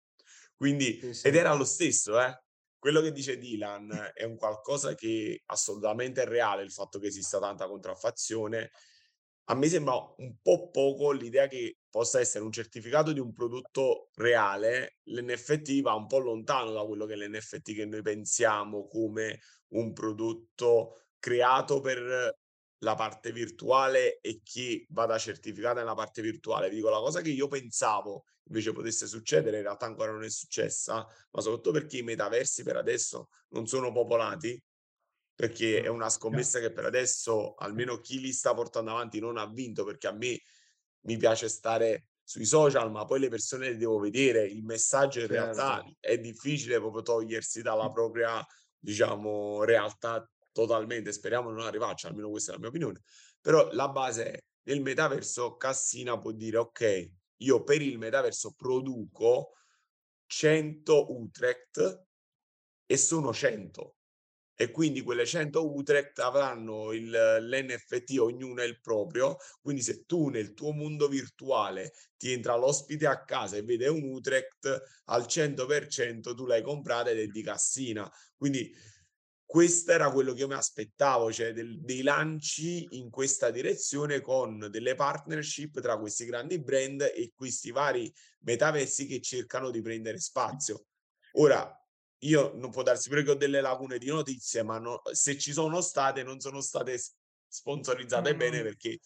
Speaker 1: Quindi, sì, sì. ed era lo stesso, eh? Quello che dice Dylan è un qualcosa che assolutamente è reale, il fatto che esista tanta contraffazione. A me sembra un po' poco l'idea che possa essere un certificato di un prodotto reale. L'NFT va un po' lontano da quello che è l'NFT che noi pensiamo come un prodotto creato per la parte virtuale e chi vada certificata nella parte virtuale. Vi dico la cosa che io pensavo invece potesse succedere, in realtà ancora non è successa, ma soprattutto perché i metaversi per adesso non sono popolati, perché è una scommessa che per adesso almeno chi li sta portando avanti non ha vinto, perché a me mi piace stare sui social, ma poi le persone le devo vedere, il messaggio in certo. realtà è difficile proprio togliersi dalla propria, diciamo, realtà totalmente, speriamo non arrivarci, almeno questa è la mia opinione, però la base è nel metaverso Cassina può dire ok, io per il metaverso produco 100 Utrecht e sono 100 e quindi quelle 100 Utrecht avranno il, l'NFT, ognuno è il proprio, quindi se tu nel tuo mondo virtuale ti entra l'ospite a casa e vede un Utrecht al 100% tu l'hai comprata ed è di Cassina, quindi questo era quello che io mi aspettavo, cioè del, dei lanci in questa direzione con delle partnership tra questi grandi brand e questi vari metaversi che cercano di prendere spazio. Ora, io non può darsi pure che ho delle lacune di notizie, ma no, se ci sono state, non sono state sponsorizzate no, bene perché...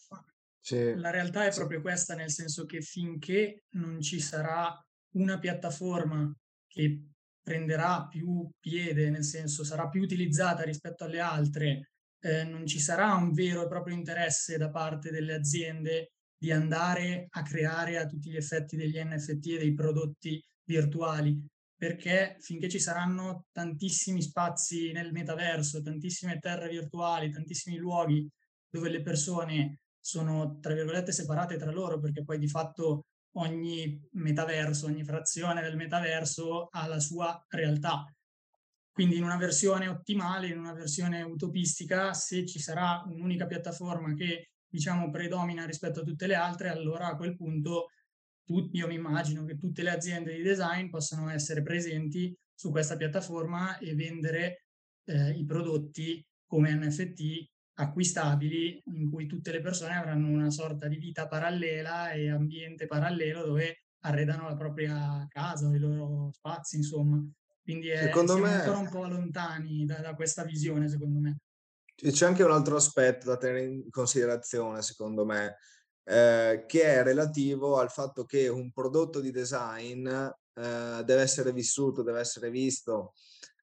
Speaker 2: La realtà è proprio questa, nel senso che finché non ci sarà una piattaforma che prenderà più piede, nel senso sarà più utilizzata rispetto alle altre, eh, non ci sarà un vero e proprio interesse da parte delle aziende di andare a creare a tutti gli effetti degli NFT e dei prodotti virtuali, perché finché ci saranno tantissimi spazi nel metaverso, tantissime terre virtuali, tantissimi luoghi dove le persone sono, tra virgolette, separate tra loro, perché poi di fatto ogni metaverso, ogni frazione del metaverso ha la sua realtà. Quindi in una versione ottimale, in una versione utopistica, se ci sarà un'unica piattaforma che diciamo predomina rispetto a tutte le altre, allora a quel punto tu, io mi immagino che tutte le aziende di design possano essere presenti su questa piattaforma e vendere eh, i prodotti come NFT acquistabili in cui tutte le persone avranno una sorta di vita parallela e ambiente parallelo dove arredano la propria casa i loro spazi, insomma. Quindi è, secondo me... ancora un po' lontani da, da questa visione, secondo me.
Speaker 3: C'è anche un altro aspetto da tenere in considerazione, secondo me, eh, che è relativo al fatto che un prodotto di design eh, deve essere vissuto, deve essere visto,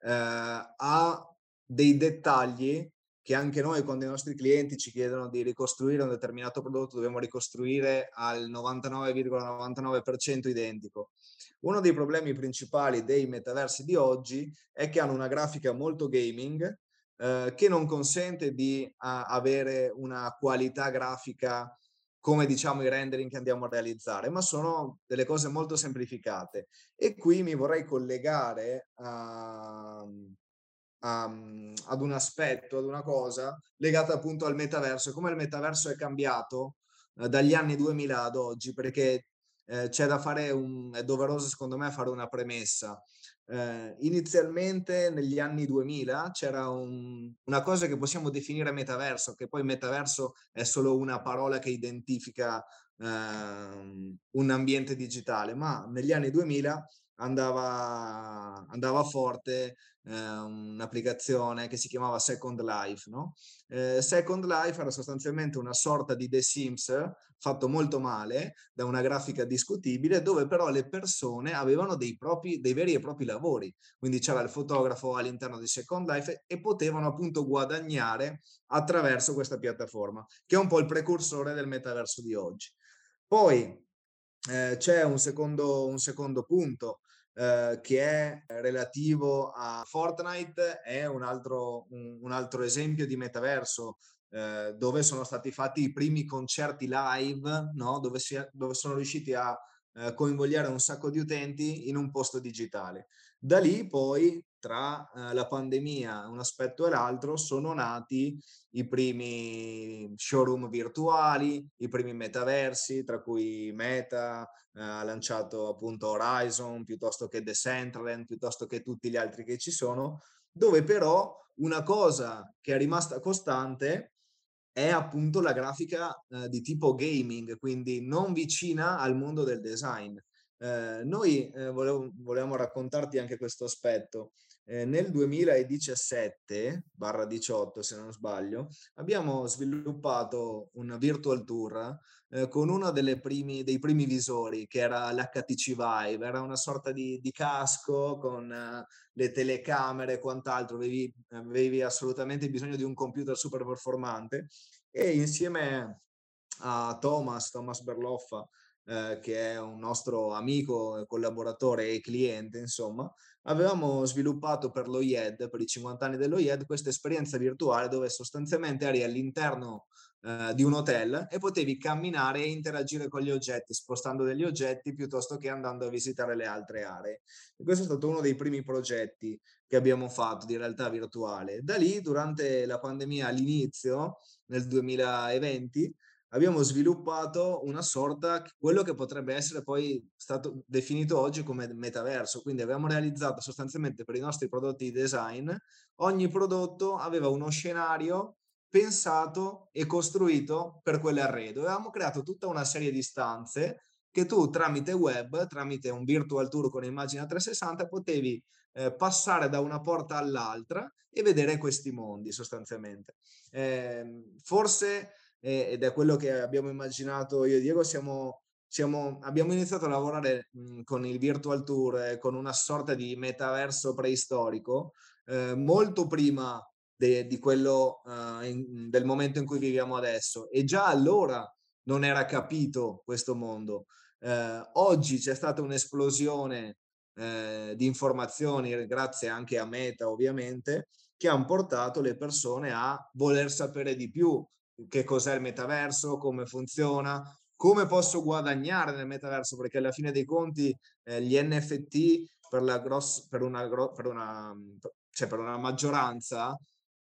Speaker 3: eh, ha dei dettagli che anche noi quando i nostri clienti ci chiedono di ricostruire un determinato prodotto dobbiamo ricostruire al 99,99% identico. Uno dei problemi principali dei metaversi di oggi è che hanno una grafica molto gaming eh, che non consente di a, avere una qualità grafica come diciamo i rendering che andiamo a realizzare, ma sono delle cose molto semplificate. E qui mi vorrei collegare a, a, ad un aspetto, ad una cosa legata appunto al metaverso, come il metaverso è cambiato eh, dagli anni 2000 ad oggi, perché eh, c'è da fare un, è doveroso secondo me fare una premessa. Eh, inizialmente negli anni 2000 c'era un, una cosa che possiamo definire metaverso, che poi metaverso è solo una parola che identifica eh, un ambiente digitale, ma negli anni 2000 andava, andava forte eh, un'applicazione che si chiamava Second Life. No? Eh, Second Life era sostanzialmente una sorta di The Sims fatto molto male da una grafica discutibile dove però le persone avevano dei, propri, dei veri e propri lavori. Quindi c'era il fotografo all'interno di Second Life e potevano appunto guadagnare attraverso questa piattaforma, che è un po' il precursore del metaverso di oggi. Poi eh, c'è un secondo, un secondo punto eh, che è relativo a Fortnite, è un altro, un, un altro esempio di metaverso eh, dove sono stati fatti i primi concerti live, no? dove, si, dove sono riusciti a eh, coinvolgere un sacco di utenti in un posto digitale. Da lì poi, tra eh, la pandemia, un aspetto e l'altro, sono nati i primi showroom virtuali, i primi metaversi, tra cui Meta eh, ha lanciato appunto Horizon, piuttosto che Decentraland, piuttosto che tutti gli altri che ci sono, dove però una cosa che è rimasta costante è appunto la grafica eh, di tipo gaming, quindi non vicina al mondo del design. Eh, noi eh, volevamo raccontarti anche questo aspetto. Eh, nel 2017-18, se non sbaglio, abbiamo sviluppato un virtual tour eh, con uno primi, dei primi visori che era l'HTC Vive, era una sorta di, di casco con uh, le telecamere e quant'altro, avevi, avevi assolutamente bisogno di un computer super performante. E insieme a Thomas, Thomas Berloffa, eh, che è un nostro amico, collaboratore e cliente, insomma, avevamo sviluppato per l'OIED, per i 50 anni dell'OIED, questa esperienza virtuale dove sostanzialmente eri all'interno eh, di un hotel e potevi camminare e interagire con gli oggetti, spostando degli oggetti piuttosto che andando a visitare le altre aree. E questo è stato uno dei primi progetti che abbiamo fatto di realtà virtuale. Da lì, durante la pandemia all'inizio, nel 2020, abbiamo sviluppato una sorta, quello che potrebbe essere poi stato definito oggi come metaverso. Quindi abbiamo realizzato sostanzialmente per i nostri prodotti di design, ogni prodotto aveva uno scenario pensato e costruito per quell'arredo. Avevamo creato tutta una serie di stanze che tu tramite web, tramite un virtual tour con immagine a 360, potevi eh, passare da una porta all'altra e vedere questi mondi sostanzialmente. Eh, forse eh, ed è quello che abbiamo immaginato io e Diego, siamo, siamo, abbiamo iniziato a lavorare mh, con il Virtual Tour, eh, con una sorta di metaverso preistorico, eh, molto prima de, di quello eh, in, del momento in cui viviamo adesso. E già allora non era capito questo mondo. Eh, oggi c'è stata un'esplosione eh, di informazioni, grazie anche a Meta ovviamente, che hanno portato le persone a voler sapere di più, che cos'è il metaverso, come funziona, come posso guadagnare nel metaverso, perché alla fine dei conti eh, gli NFT per, la gross, per, una, per, una, cioè per una maggioranza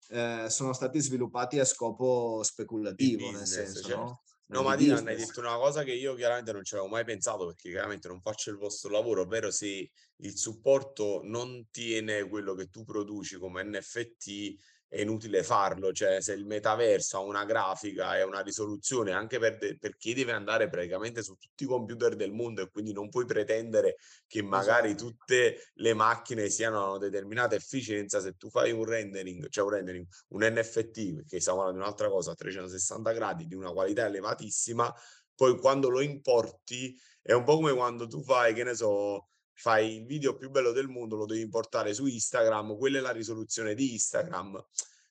Speaker 3: eh, sono stati sviluppati a scopo speculativo, business, nel senso,
Speaker 1: certo.
Speaker 3: no?
Speaker 1: No, ma Dylan, hai detto una cosa che io chiaramente non ci avevo mai pensato perché chiaramente non faccio il vostro lavoro, ovvero se il supporto non tiene quello che tu produci come NFT, è inutile farlo, cioè se il metaverso ha una grafica e una risoluzione anche per, de- per chi deve andare praticamente su tutti i computer del mondo e quindi non puoi pretendere che magari esatto. tutte le macchine siano a una determinata efficienza, se tu fai un rendering, cioè un rendering, un NFT, che stiamo parlando di un'altra cosa, a 360 gradi, di una qualità elevatissima, poi quando lo importi è un po' come quando tu fai, che ne so, fai il video più bello del mondo, lo devi importare su Instagram, quella è la risoluzione di Instagram,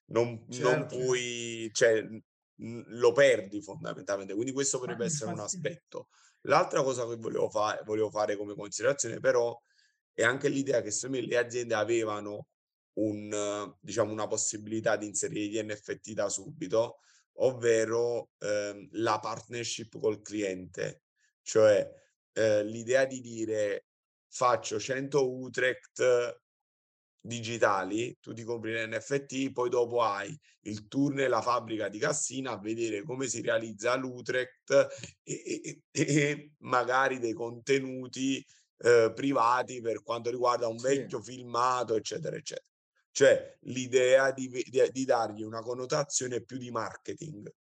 Speaker 1: non, certo. non puoi, cioè, lo perdi fondamentalmente, quindi questo potrebbe essere un aspetto. L'altra cosa che volevo, fa- volevo fare come considerazione però è anche l'idea che secondo me le aziende avevano un, diciamo, una possibilità di inserire gli NFT da subito, ovvero ehm, la partnership col cliente, cioè eh, l'idea di dire faccio 100 Utrecht digitali, tu ti compri l'NFT, poi dopo hai il tour nella fabbrica di Cassina a vedere come si realizza l'Utrecht e, e, e magari dei contenuti eh, privati per quanto riguarda un vecchio sì. filmato, eccetera, eccetera. Cioè l'idea di, di, di dargli una connotazione più di marketing.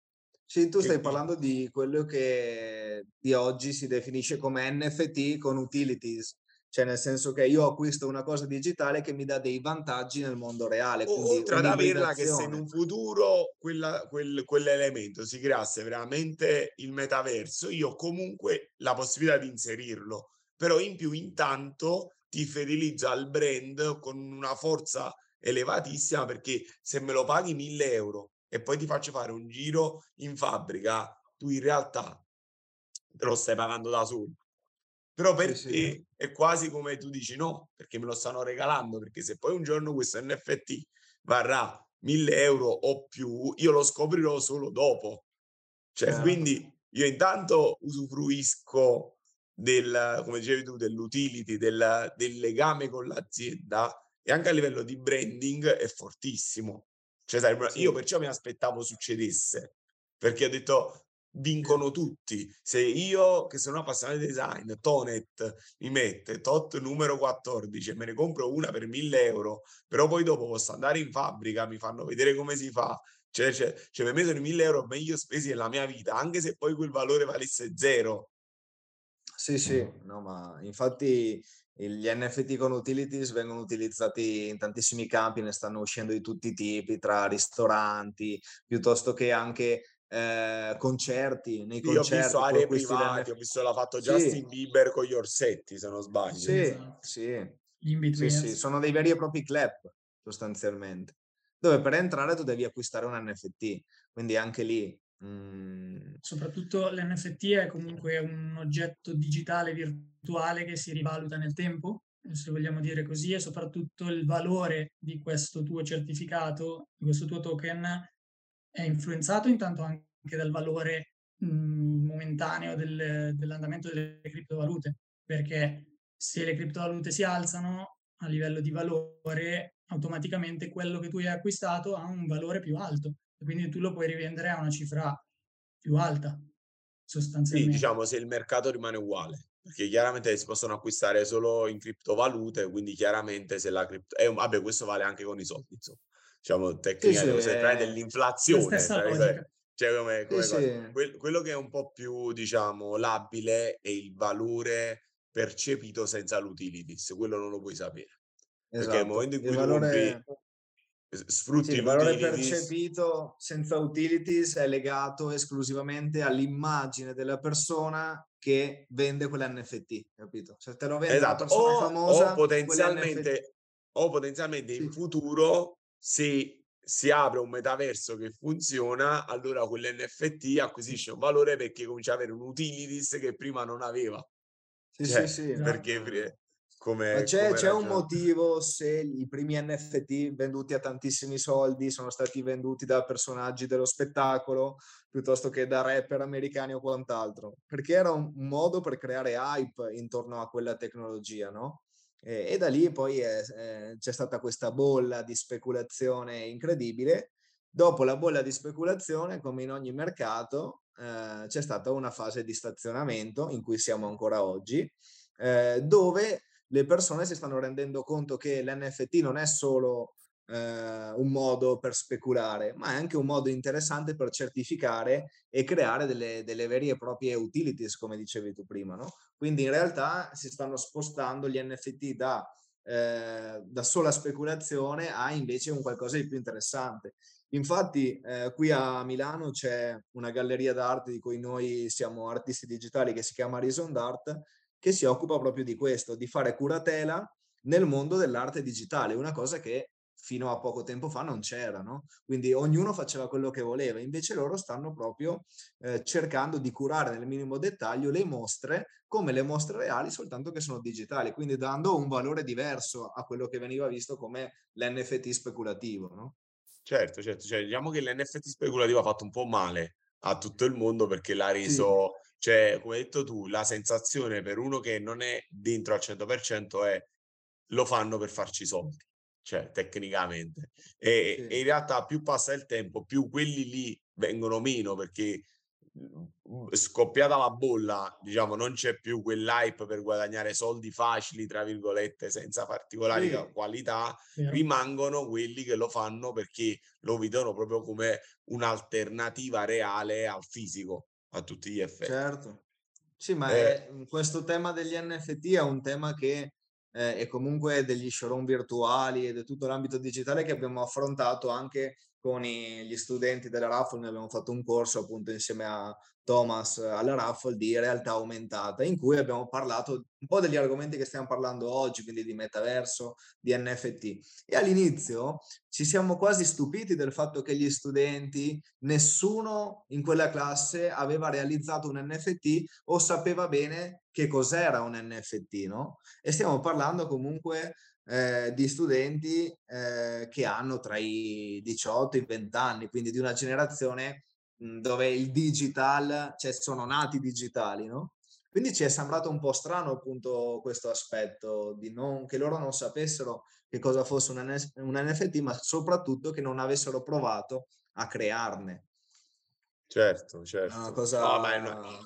Speaker 3: Sì, tu stai parlando di quello che di oggi si definisce come NFT con utilities, cioè nel senso che io acquisto una cosa digitale che mi dà dei vantaggi nel mondo reale.
Speaker 1: Oltre ad averla che se in un futuro quella, quel, quell'elemento si creasse veramente il metaverso, io ho comunque la possibilità di inserirlo, però in più intanto ti fidelizzo al brand con una forza elevatissima perché se me lo paghi 1000 euro e poi ti faccio fare un giro in fabbrica, tu in realtà te lo stai pagando da solo. Però per sì, te sì. è quasi come tu dici no, perché me lo stanno regalando, perché se poi un giorno questo NFT varrà 1000 euro o più, io lo scoprirò solo dopo. Cioè, certo. quindi io intanto usufruisco del, come dicevi tu, dell'utility, del, del legame con l'azienda e anche a livello di branding è fortissimo. Cioè, sai, sì. io perciò mi aspettavo succedesse, perché ho detto vincono tutti. Se io, che sono appassionato di design, Tonet mi mette tot numero 14 e me ne compro una per 1000 euro, però poi dopo posso andare in fabbrica, mi fanno vedere come si fa. Cioè, cioè, cioè per me sono 1000 euro meglio spesi nella mia vita, anche se poi quel valore valesse zero.
Speaker 3: Sì, sì, no, ma infatti gli NFT con utilities vengono utilizzati in tantissimi campi, ne stanno uscendo di tutti i tipi, tra ristoranti, piuttosto che anche eh, concerti, nei
Speaker 1: Io
Speaker 3: concerti.
Speaker 1: Ho visto aree private, ho visto l'ha fatto Justin sì. Bieber con gli orsetti, se non sbaglio.
Speaker 3: Sì, esatto. sì. Sì, sì, sono dei veri e propri club, sostanzialmente, dove per entrare tu devi acquistare un NFT, quindi anche lì...
Speaker 2: Mm... Soprattutto l'NFT è comunque un oggetto digitale virtuale che si rivaluta nel tempo, se vogliamo dire così, e soprattutto il valore di questo tuo certificato, di questo tuo token, è influenzato intanto anche dal valore mh, mhmm, momentaneo del, dell'andamento delle criptovalute, perché se le criptovalute si alzano a livello di valore, automaticamente quello che tu hai acquistato ha un valore più alto e quindi tu lo puoi rivendere a una cifra più alta, sostanzialmente.
Speaker 1: Sì, diciamo se il mercato rimane uguale, perché chiaramente si possono acquistare solo in criptovalute, quindi chiaramente se la cripto... Eh, vabbè, questo vale anche con i soldi, insomma diciamo, tecnica sì, sì, dell'inflazione. Cioè, cioè come, come sì, sì. Que- quello che è un po' più, diciamo, labile è il valore percepito senza l'utilities, quello non lo puoi sapere. Esatto. Perché nel esatto. momento in cui il valore... compri
Speaker 3: sfrutti sì, il valore percepito senza utilities è legato esclusivamente all'immagine della persona che vende quell'NFT, capito? Se te lo vende esatto. una persona o, famosa,
Speaker 1: o potenzialmente, o potenzialmente in futuro se si apre un metaverso che funziona, allora quell'NFT acquisisce un valore perché comincia ad avere un utilities che prima non aveva.
Speaker 3: Sì, cioè, sì, sì.
Speaker 1: Perché esatto. come,
Speaker 3: Ma c'è, c'è un motivo se i primi NFT venduti a tantissimi soldi sono stati venduti da personaggi dello spettacolo piuttosto che da rapper americani o quant'altro, perché era un modo per creare hype intorno a quella tecnologia, no? E, e da lì poi è, è, c'è stata questa bolla di speculazione incredibile. Dopo la bolla di speculazione, come in ogni mercato, eh, c'è stata una fase di stazionamento in cui siamo ancora oggi, eh, dove le persone si stanno rendendo conto che l'NFT non è solo eh, un modo per speculare, ma è anche un modo interessante per certificare e creare delle, delle vere e proprie utilities, come dicevi tu prima. No? Quindi in realtà si stanno spostando gli NFT da, eh, da sola speculazione a invece un qualcosa di più interessante. Infatti, eh, qui a Milano c'è una galleria d'arte di cui noi siamo artisti digitali che si chiama Reason d'Art, che si occupa proprio di questo, di fare curatela nel mondo dell'arte digitale, una cosa che fino a poco tempo fa non c'era, no? Quindi ognuno faceva quello che voleva, invece loro stanno proprio eh, cercando di curare nel minimo dettaglio le mostre come le mostre reali, soltanto che sono digitali, quindi dando un valore diverso a quello che veniva visto come l'NFT speculativo, no?
Speaker 1: Certo, certo, cioè, diciamo che l'NFT speculativo ha fatto un po' male a tutto il mondo perché l'ha reso, sì. cioè, come hai detto tu, la sensazione per uno che non è dentro al 100% è lo fanno per farci soldi cioè tecnicamente. E,
Speaker 3: Sì.
Speaker 1: e in realtà più passa il tempo, più quelli lì vengono meno perché mhmm, scoppiata la bolla, diciamo, non c'è più quell'hype per guadagnare soldi facili, tra virgolette, senza particolari
Speaker 3: Sì.
Speaker 1: qualità,
Speaker 2: Vero.
Speaker 1: rimangono quelli che lo fanno perché lo vedono proprio come un'alternativa reale al fisico, a tutti gli effetti.
Speaker 3: Certo. Sì, ma
Speaker 1: Eh.
Speaker 3: è- mhmm, questo tema degli NFT è un tema che eh, è comunque degli showroom virtuali ed è tutto l'ambito digitale che abbiamo affrontato anche con i- gli studenti della Raffle. Noi abbiamo fatto un corso appunto insieme a Thomas alla Raffle di realtà aumentata in cui abbiamo parlato un po' degli argomenti che stiamo parlando oggi, quindi di metaverso, di NFT. E all'inizio ci siamo quasi stupiti del fatto che gli studenti, nessuno in quella classe aveva realizzato un NFT o sapeva bene che cos'era un NFT, no? E stiamo parlando comunque eh, di studenti eh, che hanno tra i 18 e i 20 anni, quindi di una generazione mh, dove il digital, cioè sono nati digitali, no? Quindi ci è sembrato un po' strano appunto questo aspetto di non, che loro non sapessero che cosa fosse un, NS un NFT, ma soprattutto che non avessero provato a crearne.
Speaker 1: Certo, certo.
Speaker 3: una
Speaker 1: No,
Speaker 3: cosa...
Speaker 1: ma è una-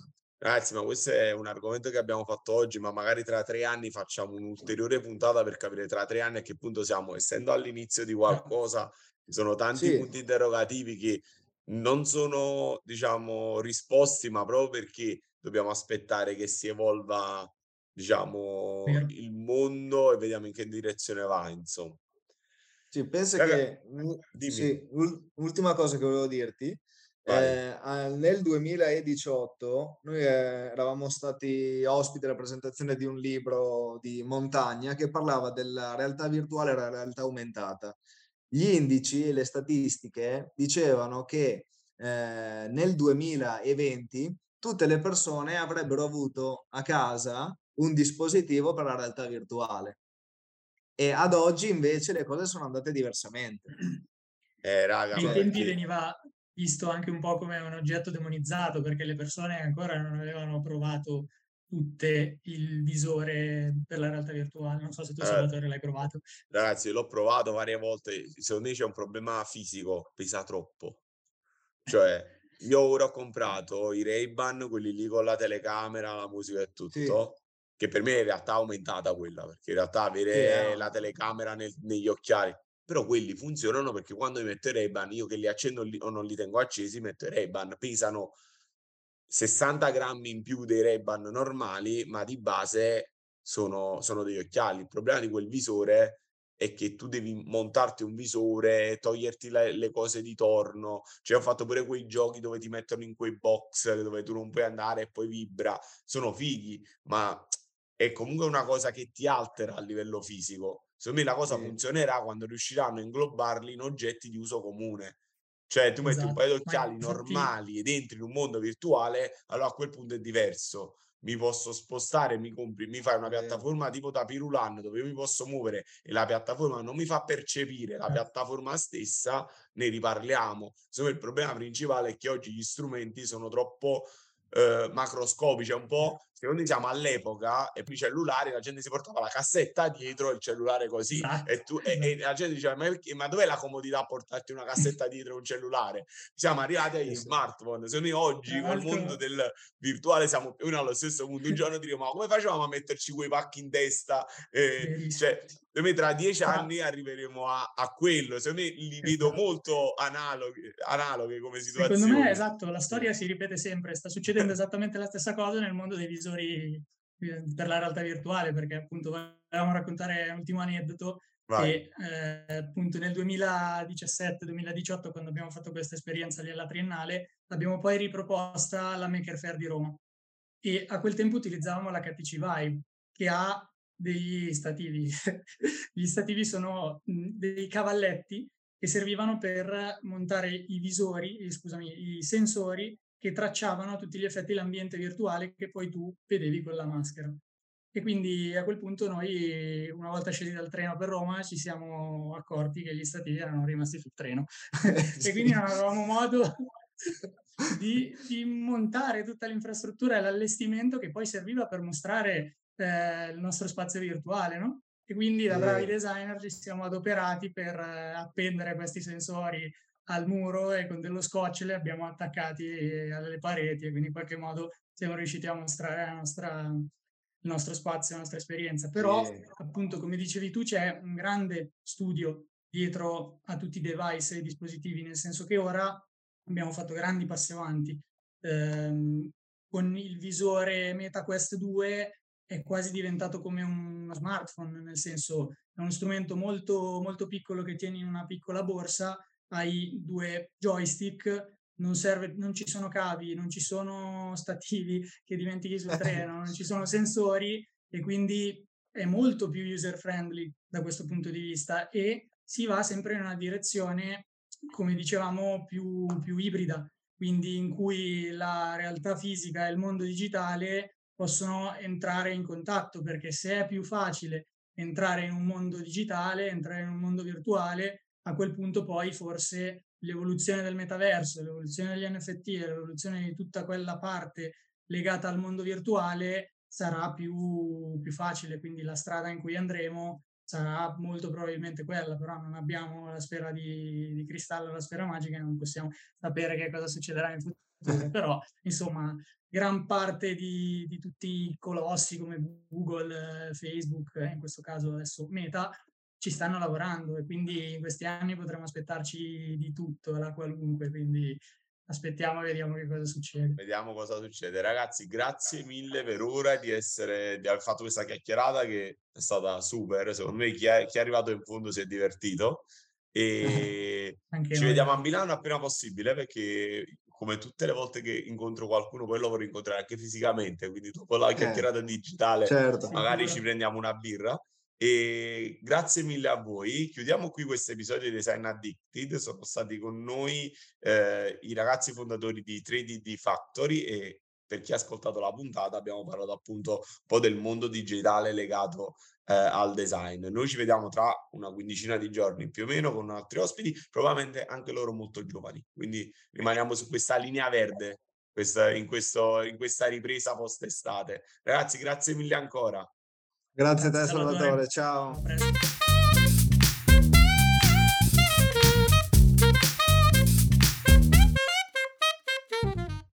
Speaker 1: Ragazzi, ma questo è un argomento che abbiamo fatto oggi, ma magari tra tre anni facciamo un'ulteriore puntata per capire tra tre anni a che punto siamo. Essendo all'inizio di qualcosa, ci sono tanti
Speaker 3: Sì.
Speaker 1: punti interrogativi che non sono, diciamo, risposti, ma proprio perché dobbiamo aspettare che si evolva, diciamo,
Speaker 2: Vero.
Speaker 1: il mondo e vediamo in che direzione va, insomma.
Speaker 3: Sì, pensa
Speaker 1: Raga-
Speaker 3: che u-
Speaker 1: dimmi.
Speaker 3: sì, ul- ultima cosa che volevo dirti. Eh, nel 2018 noi eh, eravamo stati ospiti alla presentazione di un libro di Montagna che parlava della realtà virtuale e la realtà aumentata. Gli indici e le statistiche dicevano che eh, nel 2020 tutte le persone avrebbero avuto a casa un dispositivo per la realtà virtuale. E ad oggi invece le cose sono andate diversamente.
Speaker 1: Eh, raga,
Speaker 2: Ai tempi veniva visto anche un po' come un oggetto demonizzato perché le persone ancora non avevano provato tutte il visore per la realtà virtuale. Non so se tu,
Speaker 1: Eh.
Speaker 2: Salvatore, l'hai provato.
Speaker 1: Ragazzi, l'ho provato varie volte. Secondo me c'è un problema fisico, pesa troppo. Cioè, io ora ho comprato i Ray-Ban, quelli lì con la telecamera, la musica e tutto, che per me in realtà è aumentata quella, perché in realtà avere
Speaker 3: eh.
Speaker 1: la telecamera nel- negli occhiali, però quelli funzionano perché quando mi metto i Ray-Ban, io che li accendo li- o non li tengo accesi, metto i Ray-Ban, pesano 60 grammi in più dei Ray-Ban normali, ma di base sono, sono degli occhiali. Il problema di quel visore è che tu devi montarti un visore, toglierti le, le cose di torno. Cioè, ho fatto pure quei giochi dove ti mettono in quei box dove tu non puoi andare e poi vibra. Sono fighi, ma è comunque una cosa che ti altera a livello fisico. Secondo me la cosa
Speaker 3: Sì.
Speaker 1: funzionerà quando riusciranno a inglobarli in oggetti di uso comune. Cioè, tu metti un
Speaker 2: Esatto,
Speaker 1: paio di occhiali
Speaker 2: infatti-
Speaker 1: normali ed entri in un mondo virtuale, allora a quel punto è diverso. Mi posso spostare, mi compri, mi fai una piattaforma tipo da Pirulan dove io mi posso muovere e la piattaforma non mi fa percepire la
Speaker 2: Eh.
Speaker 1: piattaforma stessa, ne riparliamo. Secondo me il problema principale è che oggi gli strumenti sono troppo eh, macroscopici, è un po', me siamo all'epoca e poi i cellulari, la gente si portava la cassetta dietro il cellulare così
Speaker 2: Esatto,
Speaker 1: e, tu, e, e la gente diceva ma, ma dov'è la comodità a portarti una cassetta dietro un cellulare? Siamo arrivati agli smartphone, secondo me oggi
Speaker 2: Tra
Speaker 1: col mondo del virtuale siamo più o meno allo stesso punto, un giorno diremo ma come facevamo a metterci quei pacchi in testa? Eh, cioè, secondo me tra dieci
Speaker 2: Ma-
Speaker 1: anni arriveremo a, a quello, secondo me li vedo
Speaker 2: Esatto.
Speaker 1: molto analoghe, analoghe come situazioni.
Speaker 2: Secondo me, esatto, la storia si ripete sempre, sta succedendo esattamente la stessa cosa nel mondo dei visori eh, per la realtà virtuale, perché appunto volevamo raccontare un ultimo aneddoto
Speaker 1: Vai.
Speaker 2: che eh, appunto nel 2017-2018, quando abbiamo fatto questa esperienza lì alla Triennale, l'abbiamo poi riproposta alla Maker Fair di Roma. E a quel tempo utilizzavamo la KTC Vive, che ha degli stativi. Gli stativi sono mh, dei cavalletti che servivano per montare i visori, scusami, i sensori che tracciavano a tutti gli effetti l'ambiente virtuale che poi tu vedevi con la maschera. E quindi a quel punto noi, una volta scesi dal treno per Roma, ci siamo accorti che gli stativi erano rimasti sul treno. e quindi non avevamo modo di, di montare tutta l'infrastruttura e l'allestimento che poi serviva per mostrare eh, il nostro spazio virtuale, no? E quindi da bravi designer ci siamo adoperati per eh, appendere questi sensori al muro e con dello scotch li abbiamo attaccati alle pareti e quindi in qualche modo siamo riusciti a mostrare la nostra, il nostro spazio, la nostra esperienza. Però, sì. appunto, come dicevi tu, c'è un grande studio dietro a tutti i device e i dispositivi, nel senso che ora abbiamo fatto grandi passi avanti. Eh, con il visore Meta Quest 2 è quasi diventato come uno smartphone, nel senso è uno strumento molto, molto piccolo che tieni in una piccola borsa, hai due joystick, non, serve, non ci sono cavi, non ci sono stativi che dimentichi sul treno, non ci sono sensori e quindi è molto più user friendly da questo punto di vista e si va sempre in una direzione, come dicevamo, più, più ibrida, quindi in cui la realtà fisica e il mondo digitale possono entrare in contatto, perché se è più facile entrare in un mondo digitale, entrare in un mondo virtuale, a quel punto poi forse l'evoluzione del metaverso, l'evoluzione degli NFT, l'evoluzione di tutta quella parte legata al mondo virtuale sarà più, più facile, quindi la strada in cui andremo sarà molto probabilmente quella, però non abbiamo la sfera di, di cristallo, la sfera magica, non possiamo sapere che cosa succederà in futuro, però insomma gran parte di, di tutti i colossi come Google, Facebook, eh, in questo caso adesso Meta, ci stanno lavorando e quindi in questi anni potremo aspettarci di tutto, la qualunque, quindi aspettiamo e vediamo che cosa succede.
Speaker 1: Vediamo cosa succede. Ragazzi, grazie mille per ora di, essere, di aver fatto questa chiacchierata che è stata super. Secondo me chi è, chi è arrivato in fondo si è divertito. E ci noi. vediamo a Milano appena possibile perché come tutte le volte che incontro qualcuno poi lo vorrei incontrare anche fisicamente quindi dopo la eh, chiacchierata digitale certo. magari ci prendiamo una birra e grazie mille a voi. Chiudiamo qui questo episodio di Design Addicted. Sono stati con noi eh, i ragazzi fondatori di 3D Factory e per chi ha ascoltato la puntata abbiamo parlato appunto un po' del mondo digitale legato eh, al design. Noi ci vediamo tra una quindicina di giorni più o meno con altri ospiti, probabilmente anche loro molto giovani. Quindi rimaniamo su questa linea verde questa, in, questo, in questa ripresa post-estate. Ragazzi, grazie mille ancora.
Speaker 3: Grazie a te Salvatore, ciao.